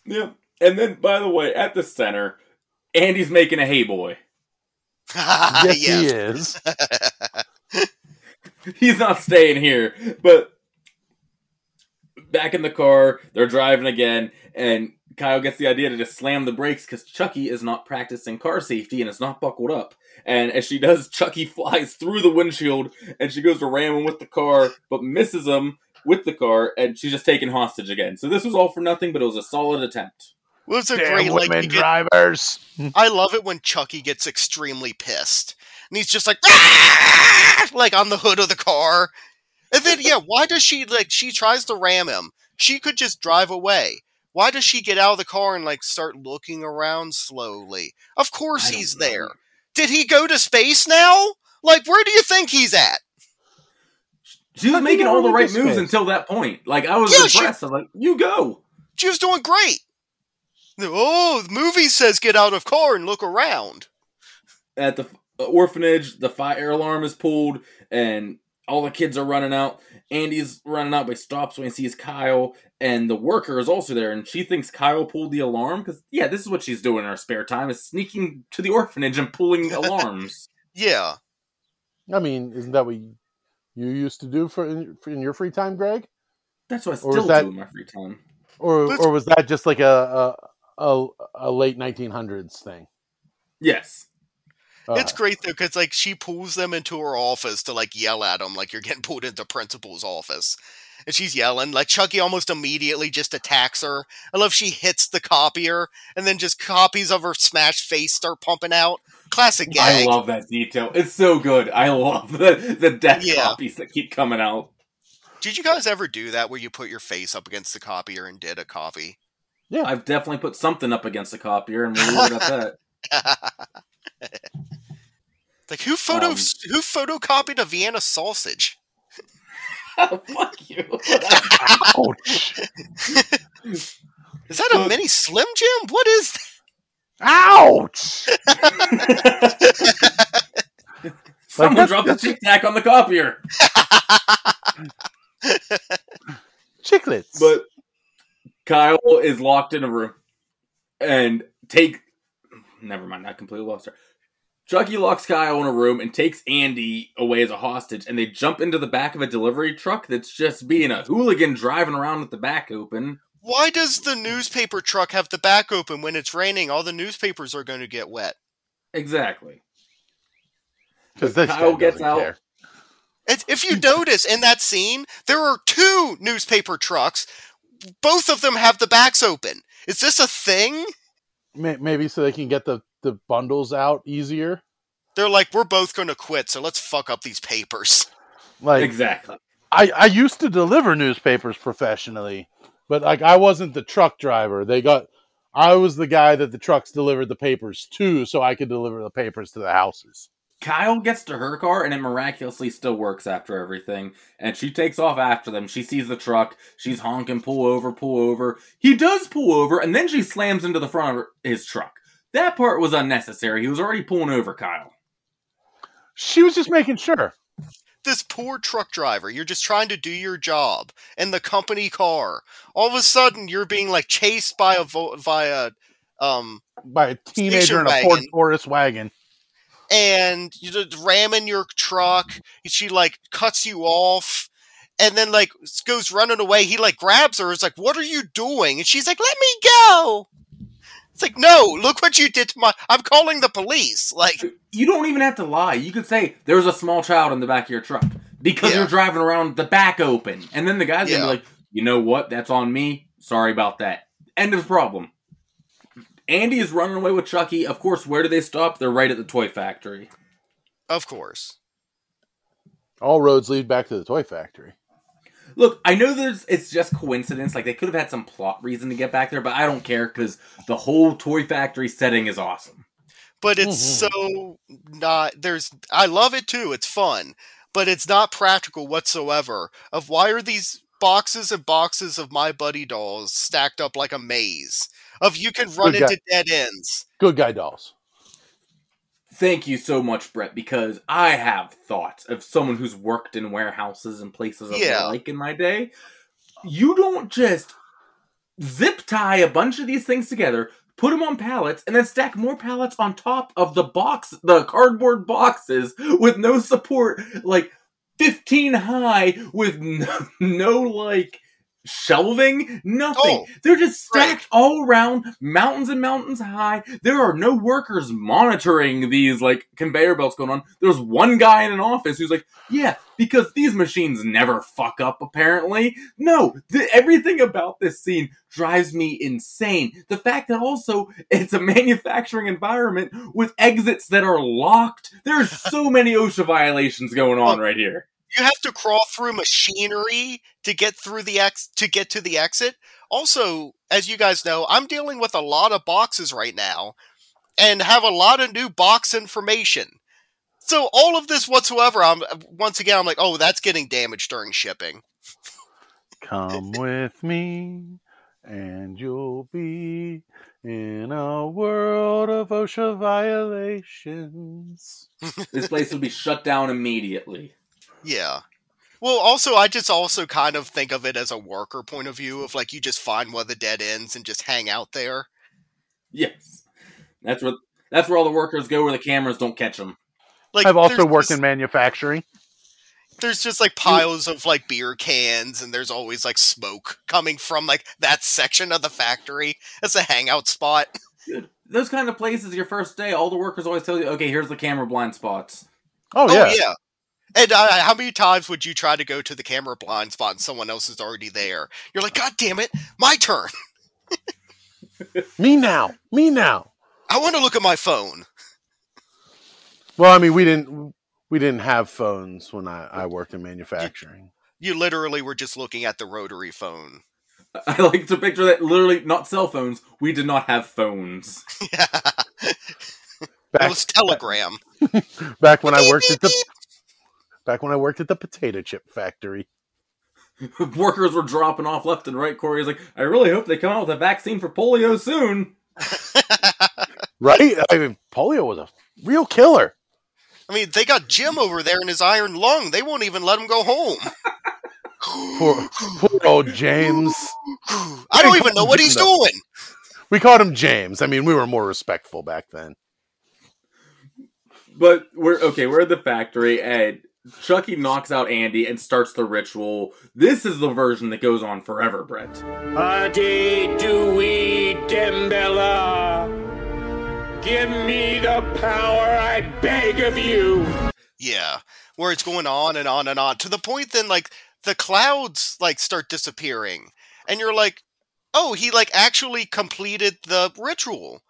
Yeah. And then, by the way, at the center, Andy's making a hey boy. Yes, *laughs* Yes. he is. *laughs* He's not staying here. But back in the car, they're driving again, and Kyle gets the idea to just slam the brakes because Chucky is not practicing car safety and is not buckled up. And as she does, Chucky *laughs* flies through the windshield and she goes to ram him with the car, but misses him with the car, and she's just taken hostage again. So this was all for nothing, but it was a solid attempt. Well, it's a Damn great like women get- drivers. *laughs* I love it when Chucky gets extremely pissed. And he's just like "Ah!" like on the hood of the car. And then yeah, why does she like she tries to ram him? She could just drive away. Why does she get out of the car and like start looking around slowly? Of course I he's know. there. Did he go to space now? Like where do you think he's at? She was Chucky making all the right moves space. until that point. Like I was Yeah, she- impressed. I was like, "You go." She was doing great. Oh, the movie says get out of car and look around. at the uh, orphanage, the fire alarm is pulled, and all the kids are running out. Andy's running out, but he stops when he sees Kyle, and the worker is also there, and she thinks Kyle pulled the alarm because yeah, this is what she's doing in her spare time: is sneaking to the orphanage and pulling *laughs* alarms. Yeah. I mean, isn't that what you you used to do for in, for in your free time, Greg? That's what I Or is still that- do in my free time. Or Let's- or was that just like a a, a, a late 1900s thing? Yes, Uh, It's great though, because like she pulls them into her office to like yell at them, like you're getting pulled into principal's office, and she's yelling. Like Chucky almost immediately just attacks her. I love she hits the copier, and then just copies of her smashed face start pumping out. Classic gag. I love that detail. It's so good. I love the the death Yeah. copies that keep coming out. Did you guys ever do that where you put your face up against the copier and did a copy? yeah. I've definitely put something up against the copier, and leave it at *laughs* that. Like who photo Um, who photocopied a Vienna sausage? *laughs* Fuck you. Ouch! *laughs* Is that a mini Slim Jim? What is that? Ouch! *laughs* Someone that's- dropped a tic tac on the copier. Chiclets. But Kyle is locked in a room and take. Never mind, I completely lost her. Chucky locks Kyle in a room and takes Andy away as a hostage, and they jump into the back of a delivery truck that's just being a hooligan driving around with the back open. Why does the newspaper truck have the back open when it's raining? All the newspapers are going to get wet. Exactly. because Kyle guy gets doesn't out. care. If you notice in that scene, there are two newspaper trucks. Both of them have the backs open. Is this a thing? Maybe so they can get the the bundles out easier. They're like, we're both going to quit, so let's fuck up these papers. Like Exactly. I, I used to deliver newspapers professionally, but like I wasn't the truck driver. They got I was the guy that the trucks delivered the papers to, so I could deliver the papers to the houses. Kyle gets to her car and it miraculously still works after everything. And she takes off after them. She sees the truck. She's honking, pull over, pull over. He does pull over, and then she slams into the front of his truck. That part was unnecessary. He was already pulling over Kyle. She was just making sure. This poor truck driver, you're just trying to do your job in the company car. All of a sudden, you're being like chased by a vo- via um By a teenager in a Ford wagon. Taurus wagon. and you just ramming your truck. She like cuts you off, and then like goes running away. He like grabs her. It's like, "What are you doing?" And she's like, "Let me go." It's like, "No, look what you did to my. I'm calling the police." Like, You don't even have to lie. You could say there was a small child in the back of your truck because Yeah. you're driving around the back open, and then the guy's gonna Yeah. be like, "You know what? That's on me. Sorry about that." End of problem. Andy is running away with Chucky. Of course, where do they stop? They're right at the toy factory. of course. All roads lead back to the toy factory. Look, I know there's it's just coincidence. Like they could have had some plot reason to get back there, but I don't care because the whole toy factory setting is awesome. But it's Mhm. so not. There's. I love it too. It's fun, but it's not practical whatsoever. Of why are these boxes and boxes of my buddy dolls stacked up like a maze? Of you can run Good guy. into dead ends. Good guy dolls. Thank you so much, Brett, because I have thoughts of someone who's worked in warehouses and places of Yeah. like in my day. You don't just zip tie a bunch of these things together, put them on pallets, and then stack more pallets on top of the box, the cardboard boxes with no support, like 15 high with *laughs* no, no like shelving, nothing. Oh, They're just right. stacked all around, mountains and mountains high. There are no workers monitoring these like conveyor belts going on. There's one guy in an office who's like, "Yeah, because these machines never fuck up." Apparently, no. The, everything about this scene drives me insane. The fact that also it's a manufacturing environment with exits that are locked. There's so many OSHA violations going on oh, right here. You have to crawl through machinery to get through the ex to get to the exit. Also, as you guys know, I'm dealing with a lot of boxes right now and have a lot of new box information. So all of this whatsoever, I'm once again I'm like, "Oh, that's getting damaged during shipping." Come *laughs* with me, and you'll be in a world of OSHA violations. This place will be shut down immediately. Yeah. Well, also, I just also kind of think of it as a worker point of view of like you just find one of the dead ends and just hang out there. Yes, that's where that's where all the workers go, where the cameras don't catch them. Like I've also worked just- in manufacturing. there's just like piles of like beer cans and there's always like smoke coming from like that section of the factory as a hangout spot *laughs* Dude, those kind of places, your first day, all the workers always tell you, "Okay, here's the camera blind spots." Oh, oh yeah. And uh, how many times would you try to go to the camera blind spot and someone else is already there you're like god damn it my turn *laughs* Me now. Me now. i want to look at my phone Well, I mean, we didn't we didn't have phones when I, I worked in manufacturing. you literally were just looking at the rotary phone *laughs* I like to picture that literally not cell phones. We did not have phones. *laughs* it Back, was telegram back when I worked at the back when I worked at the potato chip factory. *laughs* workers were dropping off left and right. Corey's like, "I really hope they come out with a vaccine for polio soon." *laughs* Right? I mean, polio was a real killer. i mean they got jim over there in his iron lung they won't even let him go home *laughs* Poor, poor old James. I don't even know what he's No. doing. We called him James. I mean, we were more respectful back then. But we're okay. We're at the factory, and Chucky knocks out Andy and starts the ritual. This is the version that goes on forever, Brett. Ade Due Damballa. Give me the power, I beg of you. Yeah, where it's going on and on and on to the point then like the clouds like start disappearing, and you're like, oh, he like actually completed the ritual.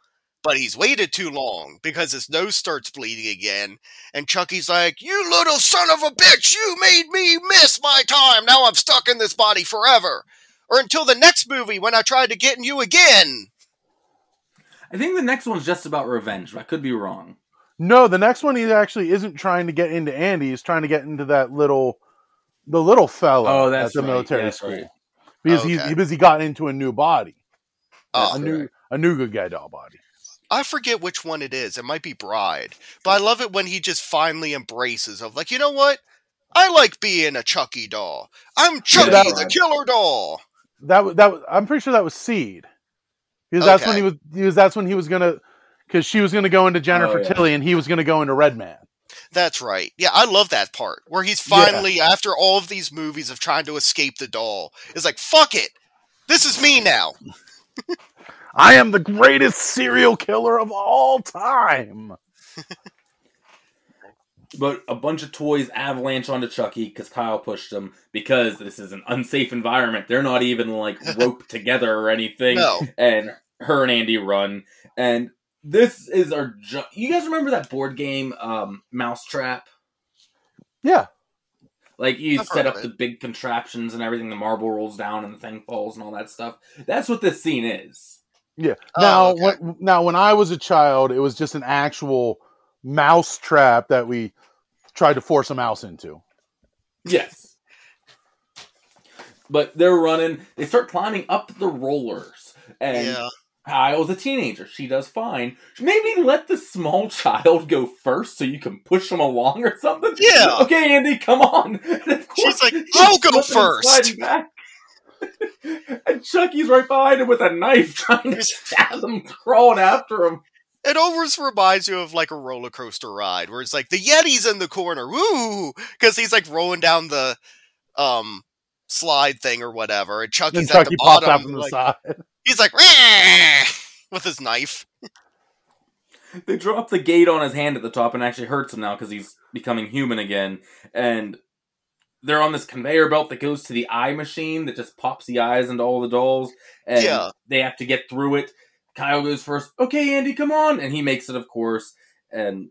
But he's waited too long because his nose starts bleeding again. And Chucky's like, You little son of a bitch, you made me miss my time. Now I'm stuck in this body forever. Or until the next movie when I try to get in you again. I think the next one's just about revenge. but I could be wrong. No, the next one he actually isn't trying to get into Andy. He's trying to get into that little, the little fellow Oh, that's at the right. military That's school right. because he's Okay. because he got into a new body, Oh, a new a new good guy doll body. I forget which one it is. It might be Bride. But I love it when he just finally embraces of like, you know what? I like being a Chucky doll. I'm Chucky that- the killer doll. That was that was, I'm pretty sure that was Seed because that's when Okay. he was because that's when he was gonna because she was gonna go into oh, Jennifer Oh, yeah. Tilly and he was gonna go into Redman. That's right. Yeah, I love that part where he's Yeah. finally, after all of these movies of trying to escape the doll, is like, fuck it. This is me now. *laughs* I am the greatest serial killer of all time. *laughs* But a bunch of toys avalanche onto Chucky because Kyle pushed them because this is an unsafe environment. They're not even like *laughs* roped together or anything. No. And her and Andy run. And this is our. Ju- you guys remember that board game, um, Mousetrap? Yeah, Like you I've set up the big contraptions and everything. The marble rolls down and the thing falls and all that stuff. That's what this scene is. Yeah. Oh, now, okay. when, now when I was a child, it was just an actual mouse trap that we tried to force a mouse into. Yes. But they're running. They start climbing up the rollers, and yeah. Kyle's a teenager. She does fine. Maybe let the small *laughs* child go first so you can push them along or something. Yeah. Okay, Andy, come on. *laughs* And She's like, "I'll go slipping and first." sliding back. *laughs* and Chucky's right behind him with a knife *laughs* trying to stab him, crawling after him. It almost reminds you of like a roller coaster ride where it's like the Yeti's in the corner, woo, because he's like rolling down the um slide thing or whatever, and And Chucky's at the bottom. out from the like- side. he's like with his knife. They drop the gate on his hand at the top and actually hurts him now because he's becoming human again. And they're on this conveyor belt that goes to the eye machine that just pops the eyes into all the dolls. And Yeah. they have to get through it. Kyle goes first. Okay, Andy, come on. And he makes it, of course. And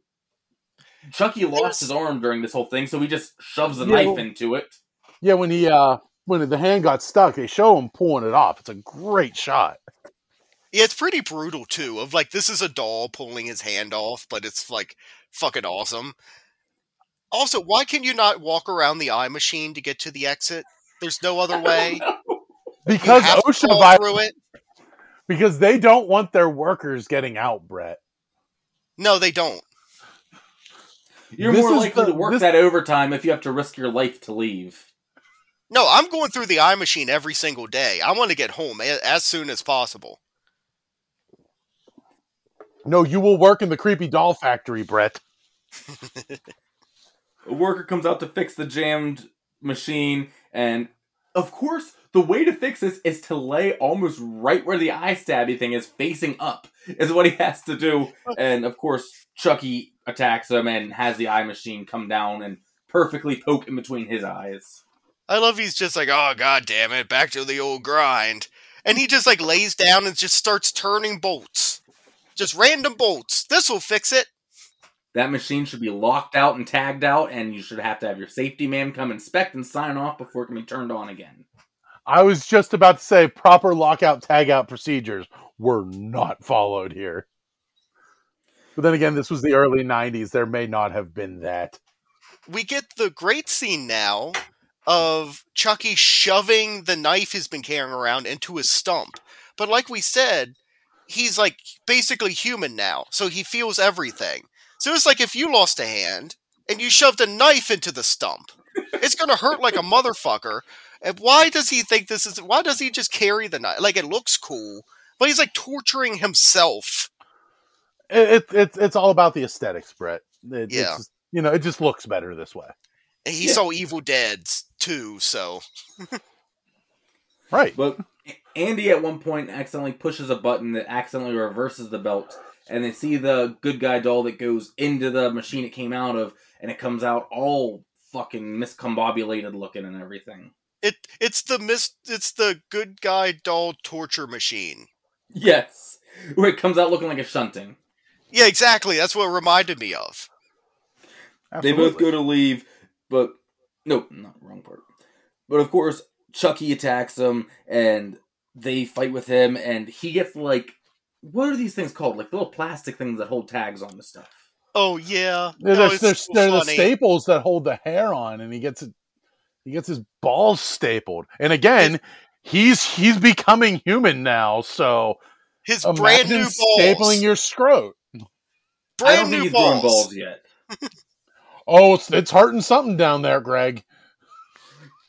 Chucky lost There's- his arm during this whole thing, so he just shoves a Yeah, knife well- into it. Yeah, when he uh when the hand got stuck, they show him pulling it off. It's a great shot. Yeah, it's pretty brutal too. Of like this is a doll pulling his hand off, but it's like fucking awesome. Also, why can you not walk around the eye machine to get to the exit? There's no other *laughs* way. You Because have to OSHA crawl through it. because they don't want their workers getting out, Brett. No, they don't. You're This more likely the- to work this- that overtime if you have to risk your life to leave. No, I'm going through the eye machine every single day. I want to get home a- as soon as possible. No, you will work in the creepy doll factory, Brett. *laughs* A worker comes out to fix the jammed machine, and of course, the way to fix this is to lay almost right where the eye stabby thing is facing up, is what he has to do. Oh. And of course, Chucky attacks him and has the eye machine come down and perfectly poke in between his eyes. I love he's just like, oh god damn it, back to the old grind. And he just like lays down and just starts turning bolts. Just random bolts. This'll fix it. That machine should be locked out and tagged out, and you should have to have your safety man come inspect and sign off before it can be turned on again. I was just about to say proper lockout tagout procedures were not followed here. But then again, this was the early 90s. There may not have been that. We get the great scene now of Chucky shoving the knife he's been carrying around into his stump. But like we said, he's like basically human now, so he feels everything. So it's like if you lost a hand and you shoved a knife into the stump, it's gonna hurt like a motherfucker. And why does he think this is? Why does he just carry the knife? Like it looks cool, but he's like torturing himself. It, it, it's it's all about the aesthetics, Brett. It, it's Yeah. just- you know, it just looks better this way. And he Yeah. saw Evil Dead's too, so Right. But Andy at one point accidentally pushes a button that accidentally reverses the belt, and they see the good guy doll that goes into the machine it came out of, and it comes out all fucking miscombobulated looking and everything. It it's the mis it's the good guy doll torture machine. Yes, where it comes out looking like a shunting. Yeah, exactly. That's what it reminded me of. They both go to leave, but no, not wrong part. But of course, Chucky attacks them, and they fight with him, and he gets like, what are these things called? Like little plastic things that hold tags on the stuff. Oh yeah. They're, No, the- it's they're, they're the staples that hold the hair on, and he gets it. He gets his balls stapled, and again, he's he's becoming human now. So His brand new imagine balls. stapling your scrot. I brand don't think new he's balls. growing balls yet. *laughs* Oh, it's it's hurting something down there, Greg.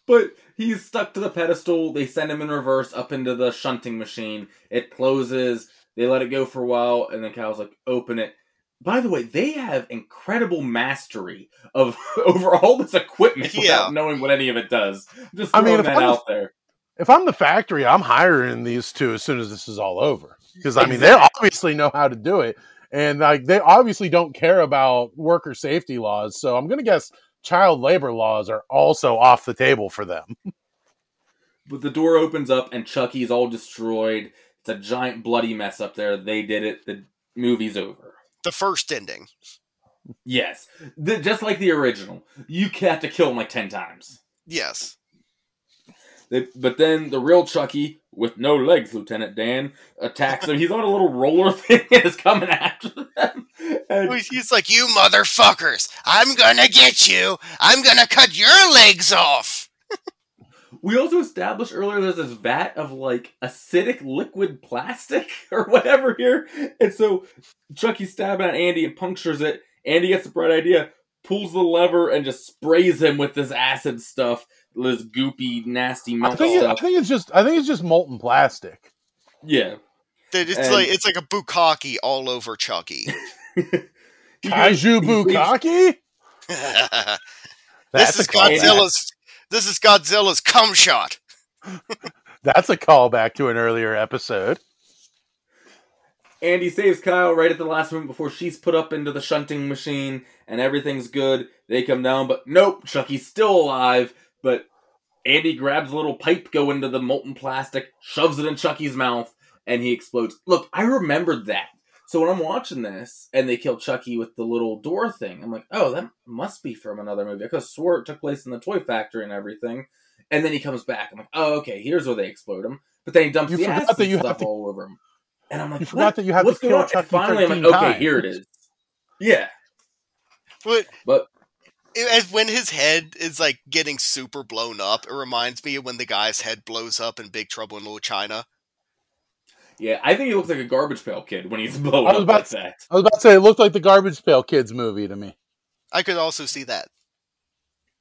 But he's stuck to the pedestal. They send him in reverse up into the shunting machine. It closes. They let it go for a while, and then Kyle's like, "Open it." By the way, they have incredible mastery of *laughs* over all this equipment Yeah. without knowing what any of it does. Just I throwing mean, that I'm- out there. If I'm the factory, I'm hiring these two as soon as this is all over because I mean they obviously know how to do it, and like they obviously don't care about worker safety laws. So I'm gonna guess child labor laws are also off the table for them. But the door opens up, and Chucky's all destroyed. It's a giant bloody mess up there. They did it. The movie's over. The first ending. Yes, the, just like the original. You have to kill him like ten times. Yes. They, but then the real Chucky, with no legs, Lieutenant Dan, attacks him. He's on a little roller *laughs* thing and is coming after them. And He's like, "You motherfuckers! I'm gonna get you! I'm gonna cut your legs off!" We also established earlier there's this vat of like acidic liquid plastic *laughs* or whatever here. And so Chucky's stabbing at Andy and punctures it. Andy gets the bright idea, pulls the lever, and just sprays him with this acid stuff, this goopy, nasty I melt think, it, I think it's just I think it's just molten plastic. yeah. That It's And- like it's like a bukkake all over Chucky. *laughs* He Kaiju goes- he Bukaki. *laughs* this is. Godzilla's. This is Godzilla's cum shot. *laughs* That's a callback to an earlier episode. Andy saves Kyle right at the last moment before she's put up into the shunting machine and everything's good. They come down, but nope, Chucky's still alive. But Andy grabs a little pipe, go into the molten plastic, shoves it in Chucky's mouth, and he explodes. Look, I remembered that. So when I'm watching this and they kill Chucky with the little door thing, I'm like, oh, that must be from another movie. Because swore it took place in the toy factory and everything. And then he comes back. I'm like, oh, okay, here's where they explode him. But then he dumps You the forgot acid that you have stuff to- all over him. And I'm like, You forgot what? that you have What's to going kill on? And Chucky finally, I'm like, okay, times. here it is. Yeah. But But as when his head is like getting super blown up, it reminds me of when the guy's head blows up in Big Trouble in Little China. Yeah, I think he looks like a garbage pail kid when he's *laughs* blown I was up about like to- that. I was about to say it looked like the Garbage Pail Kids movie to me. I could also see that.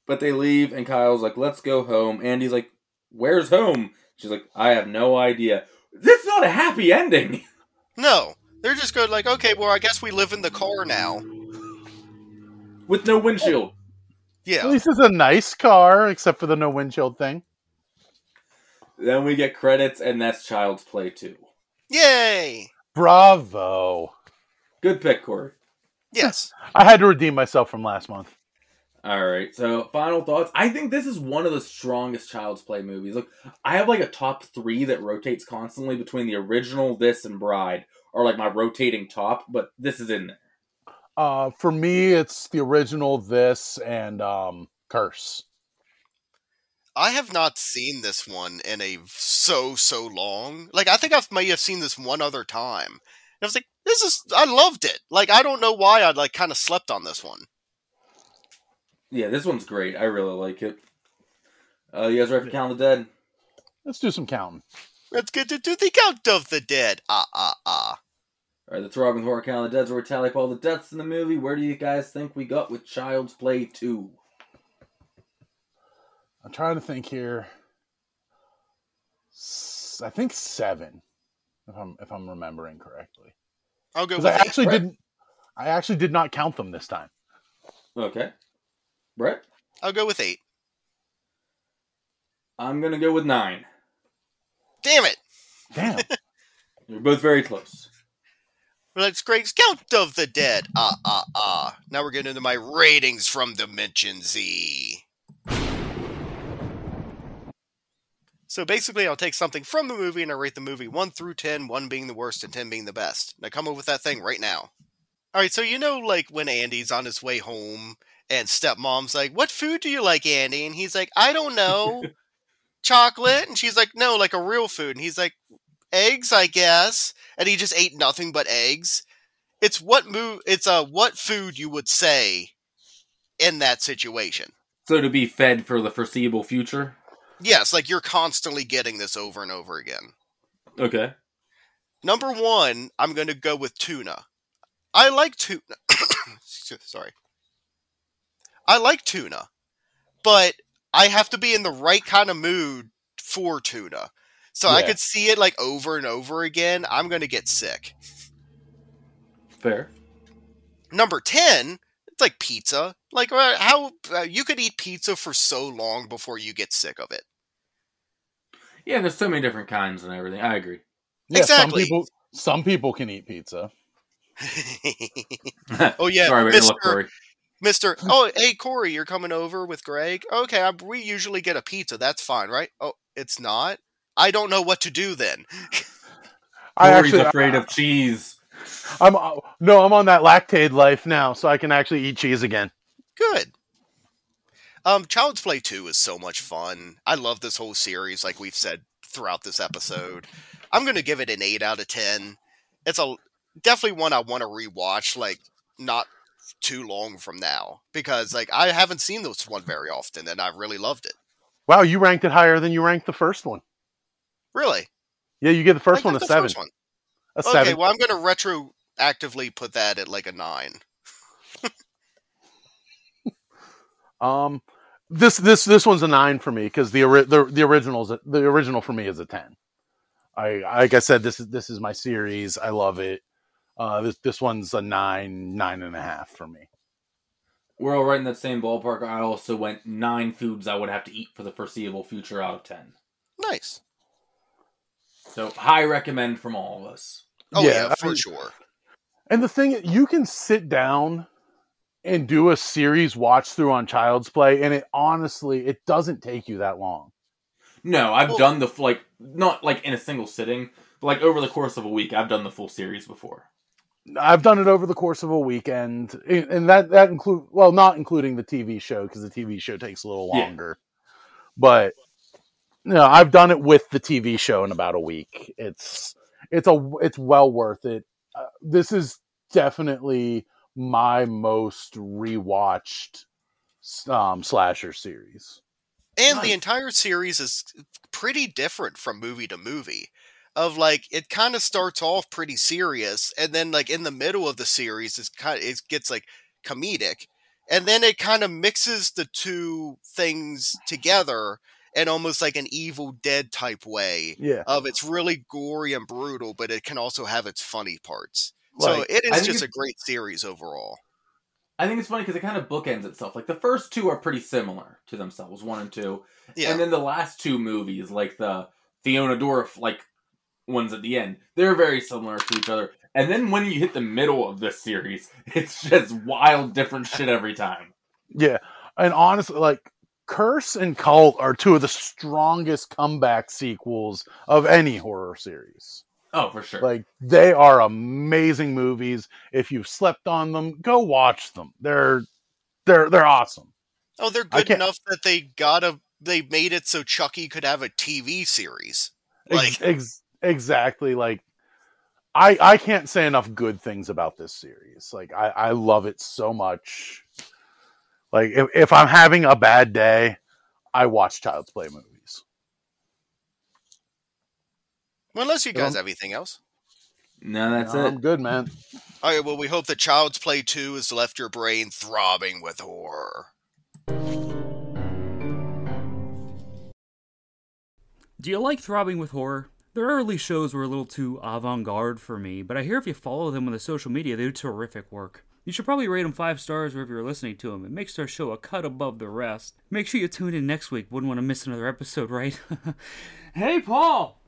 But they leave, and Kyle's like, let's go home. Andy's like, where's home? She's like, I have no idea. This is not a happy ending. *laughs* No, they're just going like, okay, well, I guess we live in the car now. With no windshield. Yeah. At Yeah, least it's a nice car, except for the no windshield thing. Then we get credits, and that's Child's Play 2. Yay! Bravo. Good pick, Corey. Yes, I had to redeem myself from last month. All right. So, final thoughts. I think this is one of the strongest Child's Play movies. Look, I have like a top three that rotates constantly between the original, this, and Bride, or like my rotating top. But this is in there. Uh, for me, it's the original, this, and um, Curse. I have not seen this one in a so so long. Like, I think I may have seen this one other time. And I was like, this is. I loved it. Like, I don't know why I like kind of slept on this one. Yeah, this one's great. I really like it. Uh, you guys ready for Count of the Dead? Let's do some counting. Let's get to do the count of the dead. Ah ah ah. All right, that's Robin Horror Count of the Dead, where we tally up all the deaths in the movie. Where do you guys think we got with Child's Play 2? I'm trying to think here. S- I think seven, if I'm if I'm remembering correctly. I'll go with I actually Brett. didn't. I actually did not count them this time. Okay. Brett? I'll go with eight. I'm going to go with 9. Damn it! Damn. *laughs* You're both very close. Let's great Count of the Dead. Ah, ah, ah. Now we're getting into my ratings from Dimension Z. So basically, I'll take something from the movie and I rate the movie 1 through 10, 1 being the worst and 10 being the best. Now come up with that thing right now. Alright, so you know, like when Andy's on his way home and stepmom's like, What food do you like, Andy? And he's like, I don't know. *laughs* Chocolate? And she's like, No, like a real food. And he's like, Eggs, I guess. And he just ate nothing but eggs. It's what move it's a uh, what food you would say in that situation. So to be fed for the foreseeable future? Yes, like you're constantly getting this over and over again. Okay. Number one, I'm going to go with tuna. I like tuna. *coughs* Sorry. I like tuna, but I have to be in the right kind of mood for tuna. So yeah. I could see it like over and over again. I'm going to get sick. Fair. Number 10, it's like pizza. Like uh, how uh, you could eat pizza for so long before you get sick of it. Yeah, there's so many different kinds and everything. I agree. Yeah, exactly. Some people, some people can eat pizza. *laughs* *laughs* oh yeah, Sorry, Mr. Mister. Oh, hey Corey, you're coming over with Greg. Okay, I, we usually get a pizza. That's fine, right? Oh, it's not. I don't know what to do then. *laughs* I Corey's actually, afraid of cheese. I'm uh, no, I'm on that Lactaid life now, so I can actually eat cheese again. Good. Um, Child's Play 2 is so much fun. I love this whole series, like we've said throughout this episode. I'm going to give it an 8 out of 10. It's a definitely one I want to rewatch, like, not too long from now, because, like, I haven't seen this one very often, and I really loved it. Wow, you ranked it higher than you ranked the first one. Really? Yeah, you give the first one a seven. One. A okay, seven. well, I'm going to retroactively put that at like a nine. *laughs* um, this this this one's a nine for me because the, the the originals the original for me is a ten. I like I said this is this is my series. I love it. Uh, this this one's a nine nine and a half for me. We're all right in that same ballpark. I also went nine foods I would have to eat for the foreseeable future out of ten. Nice. So high recommend from all of us. Oh yeah, yeah for I mean, sure. And the thing you can sit down and do a series watch through on Child's Play, and it honestly it doesn't take you that long. No, I've well, done the like not like in a single sitting, but like over the course of a week, I've done the full series before. I've done it over the course of a weekend, and that that include well, not including the TV show because the TV show takes a little longer. Yeah. But you know, I've done it with the TV show in about a week. It's it's a it's well worth it. Uh, this is definitely my most rewatched um, slasher series. And nice. the entire series is pretty different from movie to movie. Of like, it kind of starts off pretty serious, and then like in the middle of the series, it's kind of, it gets like comedic, and then it kind of mixes the two things together in almost like an Evil Dead type way. Yeah. Of it's really gory and brutal, but it can also have its funny parts. Like, so it is just a great series overall. I think it's funny because it kind of bookends itself. Like the first two are pretty similar to themselves, one and two, yeah. and then the last two movies, like the Fiona Dourif like ones at the end, they're very similar to each other. And then when you hit the middle of this series, *laughs* it's just wild, different shit every time. Yeah, and honestly, like Curse and Cult are two of the strongest comeback sequels of any horror series. Oh, for sure. Like they are amazing movies. If you've slept on them, go watch them. They're they're they're awesome. Oh, they're good enough that they got a they made it so Chucky could have a TV series. Like ex- ex- exactly like I I can't say enough good things about this series. Like I I love it so much. Like if, if I'm having a bad day, I watch Child's Play movies. Well, unless you guys have anything else. No, that's no, it. I'm good, man. All right, well, we hope that Child's Play 2 has left your brain throbbing with horror. Do you like throbbing with horror? Their early shows were a little too avant garde for me, but I hear if you follow them on the social media, they do terrific work. You should probably rate them five stars wherever you're listening to them. It makes their show a cut above the rest. Make sure you tune in next week. Wouldn't want to miss another episode, right? *laughs* hey, Paul!